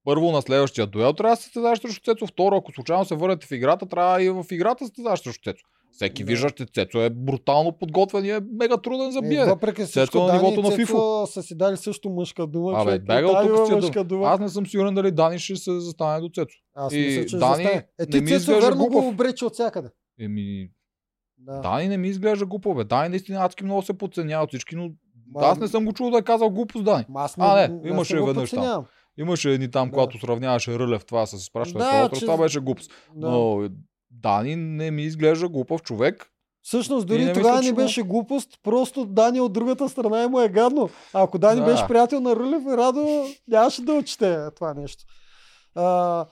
Първо на следващия дуел трябва да се състезаваш срещу Цецо. Второ, ако случайно се върнете в играта, трябва и в играта да се състезаваш срещу Цецо. Всеки Да. вижда, че Цецо е брутално подготвен и е мега труден за Е, биене. въпреки всичко, Цецо на Дани нивото на Фифо. са си дали също мъжка дума. Абе, от Там тук мъжка дума. Аз не съм сигурен дали Дани ще се застане до Цецо. Аз и мисля, че Дани застане. Е, не ти Цецо верно го глупав. обрече от всякъде. Еми, Да. Дани не ми изглежда глупо, бе. Дани наистина адски много се подценява от всички, но Ма- аз не съм го чул да е казал глупост Дани. Аз А, не, имаше го веднъж там. Имаше едни там, Да. когато сравняваше Рълев това с изпращане Да, че- това беше глупост. Да. Но Дани не ми изглежда глупав човек. Всъщност дори не тогава мисля, не беше глупост, просто Дани от другата страна и му е гадно. А ако Дани Да. беше приятел на Рулев и Радо, нямаше да отчете това нещо. А,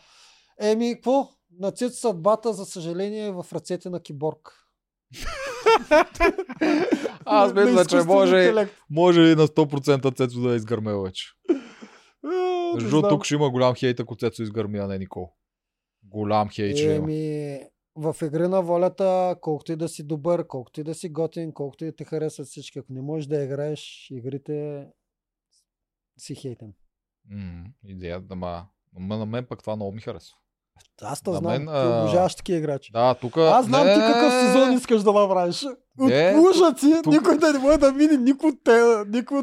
еми, какво? На Цецо съдбата, за съжаление, е в ръцете на киборг. Аз мисля, че може, може и на 100% Цецо да е изгърмел вече. Между тук ще има голям хейт, ако Цецо изгърми, а не Никол. Голям има. Еми, в игри на волята, колкото и да си добър, колкото и да си готин, колкото и да те харесват всички, ако не можеш да играеш игрите, си хейтен. М, идея, да ма. Ма на мен пък това много ми харесва. Аз те На знам, мен, ти обожаваш такива играчи. Да, тук... Аз знам не, ти какъв сезон искаш да направиш. От Не, ужаци, тук- никой да не може да мине никой те, никой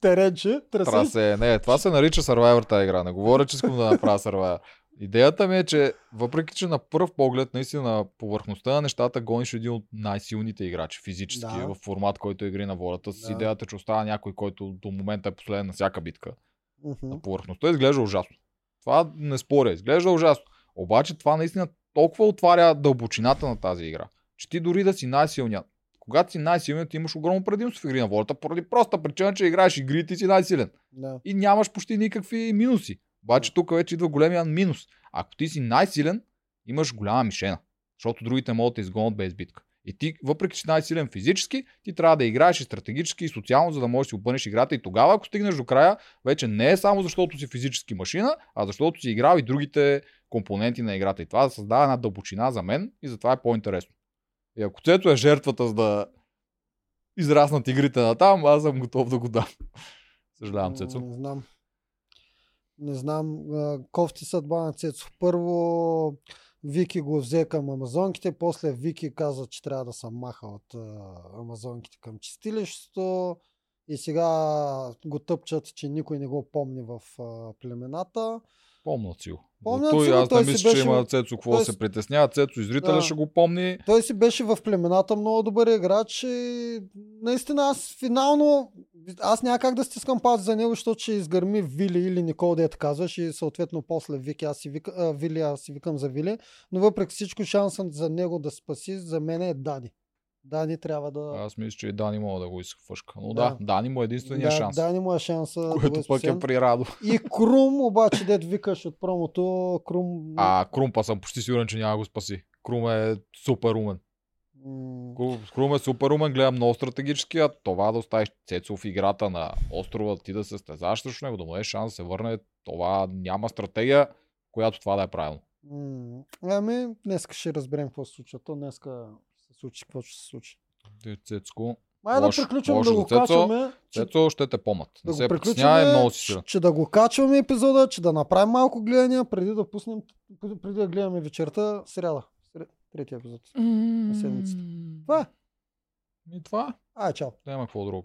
теренче. Трасей. Трасе, не, това се нарича Survivor тази игра. Не говоря, че искам да направя Survivor. Идеята ми е, че въпреки, че на пръв поглед, наистина на повърхността на нещата гониш един от най-силните играчи, физически, Да. в формат, който е игри на волята, с Да. идеята, че остава някой, който до момента е последен на всяка битка. Мгм. На повърхността изглежда ужасно. Това не споря, изглежда ужасно. Обаче това наистина толкова отваря дълбочината на тази игра, че ти дори да си най-силният. Когато си най-силният, ти имаш огромно предимство в игри на волята, поради проста причина, че играеш игри и ти си най-силен. Да. И нямаш почти никакви минуси. Обаче тук вече идва големия минус. Ако ти си най-силен, имаш голяма мишена. Защото другите могат да изгонят без битка. И ти, въпреки че си най-силен физически, ти трябва да играеш и стратегически, и социално, за да можеш да си обърнеш играта. И тогава, ако стигнеш до края, вече не е само защото си физически машина, а защото си играл и другите компоненти на играта. И това да създава една дълбочина за мен и затова е по-интересно. И ако Цето е жертвата за да израснат игрите на там, аз съм готов да го дам. (laughs) Съжалявам, Цецо. Не знам. Не знам. Кофти съдба на Цецо. Първо Вики го взе към амазонките, после Вики каза, че трябва да се маха от амазонките към чистилището и сега го тъпчат, че никой не го помни в племената. Помнят си го. Помнят той, аз той не мисля, беше че има Цецо какво той да се притеснява. Цецо и зрителя Да. ще го помни. Той си беше в племената много добър играч и наистина аз финално аз няма как да стискам паз за него, защото ще изгърми Вили или Никол, дето казваш и съответно после Вики, аз си вика, а, Вили, аз си викам за Вили, но въпреки всичко шансът за него да спаси за мен е Дани. Дани трябва да... Аз мисля, че и Дани мога да го изхвършка. Но Да. да, Дани му е единствения да, шанс. Дани му е шанса да Което пък изпасен. е при Радо. И Крум, обаче, дето викаш от промото, Крум... А Крумпа съм почти сигурен, че няма да го спаси. Крум е супер умен. Крум- Крум е супер умен, гледа много стратегически, а това да оставиш Цецо в играта на острова, ти да се състезаваш срещу него, да му дадеш шанс да се върне, това няма стратегия, която това да е правилно. Ами, днеска ще разберем какво се случва. То днеска случи какво ще се случи. Ти, Цецко, Май да Лошо- приключвам лошо да го Цецо. качваме. Че, Цецо ще те помат. да Не се притеснявай, приключваме, много си че, че да го качваме епизода, че да направим малко гледания, преди да пуснем, преди, да гледаме вечерта, сряда. Третия епизод. седмицата. Това е. И това. Ай, чао. Няма какво друго.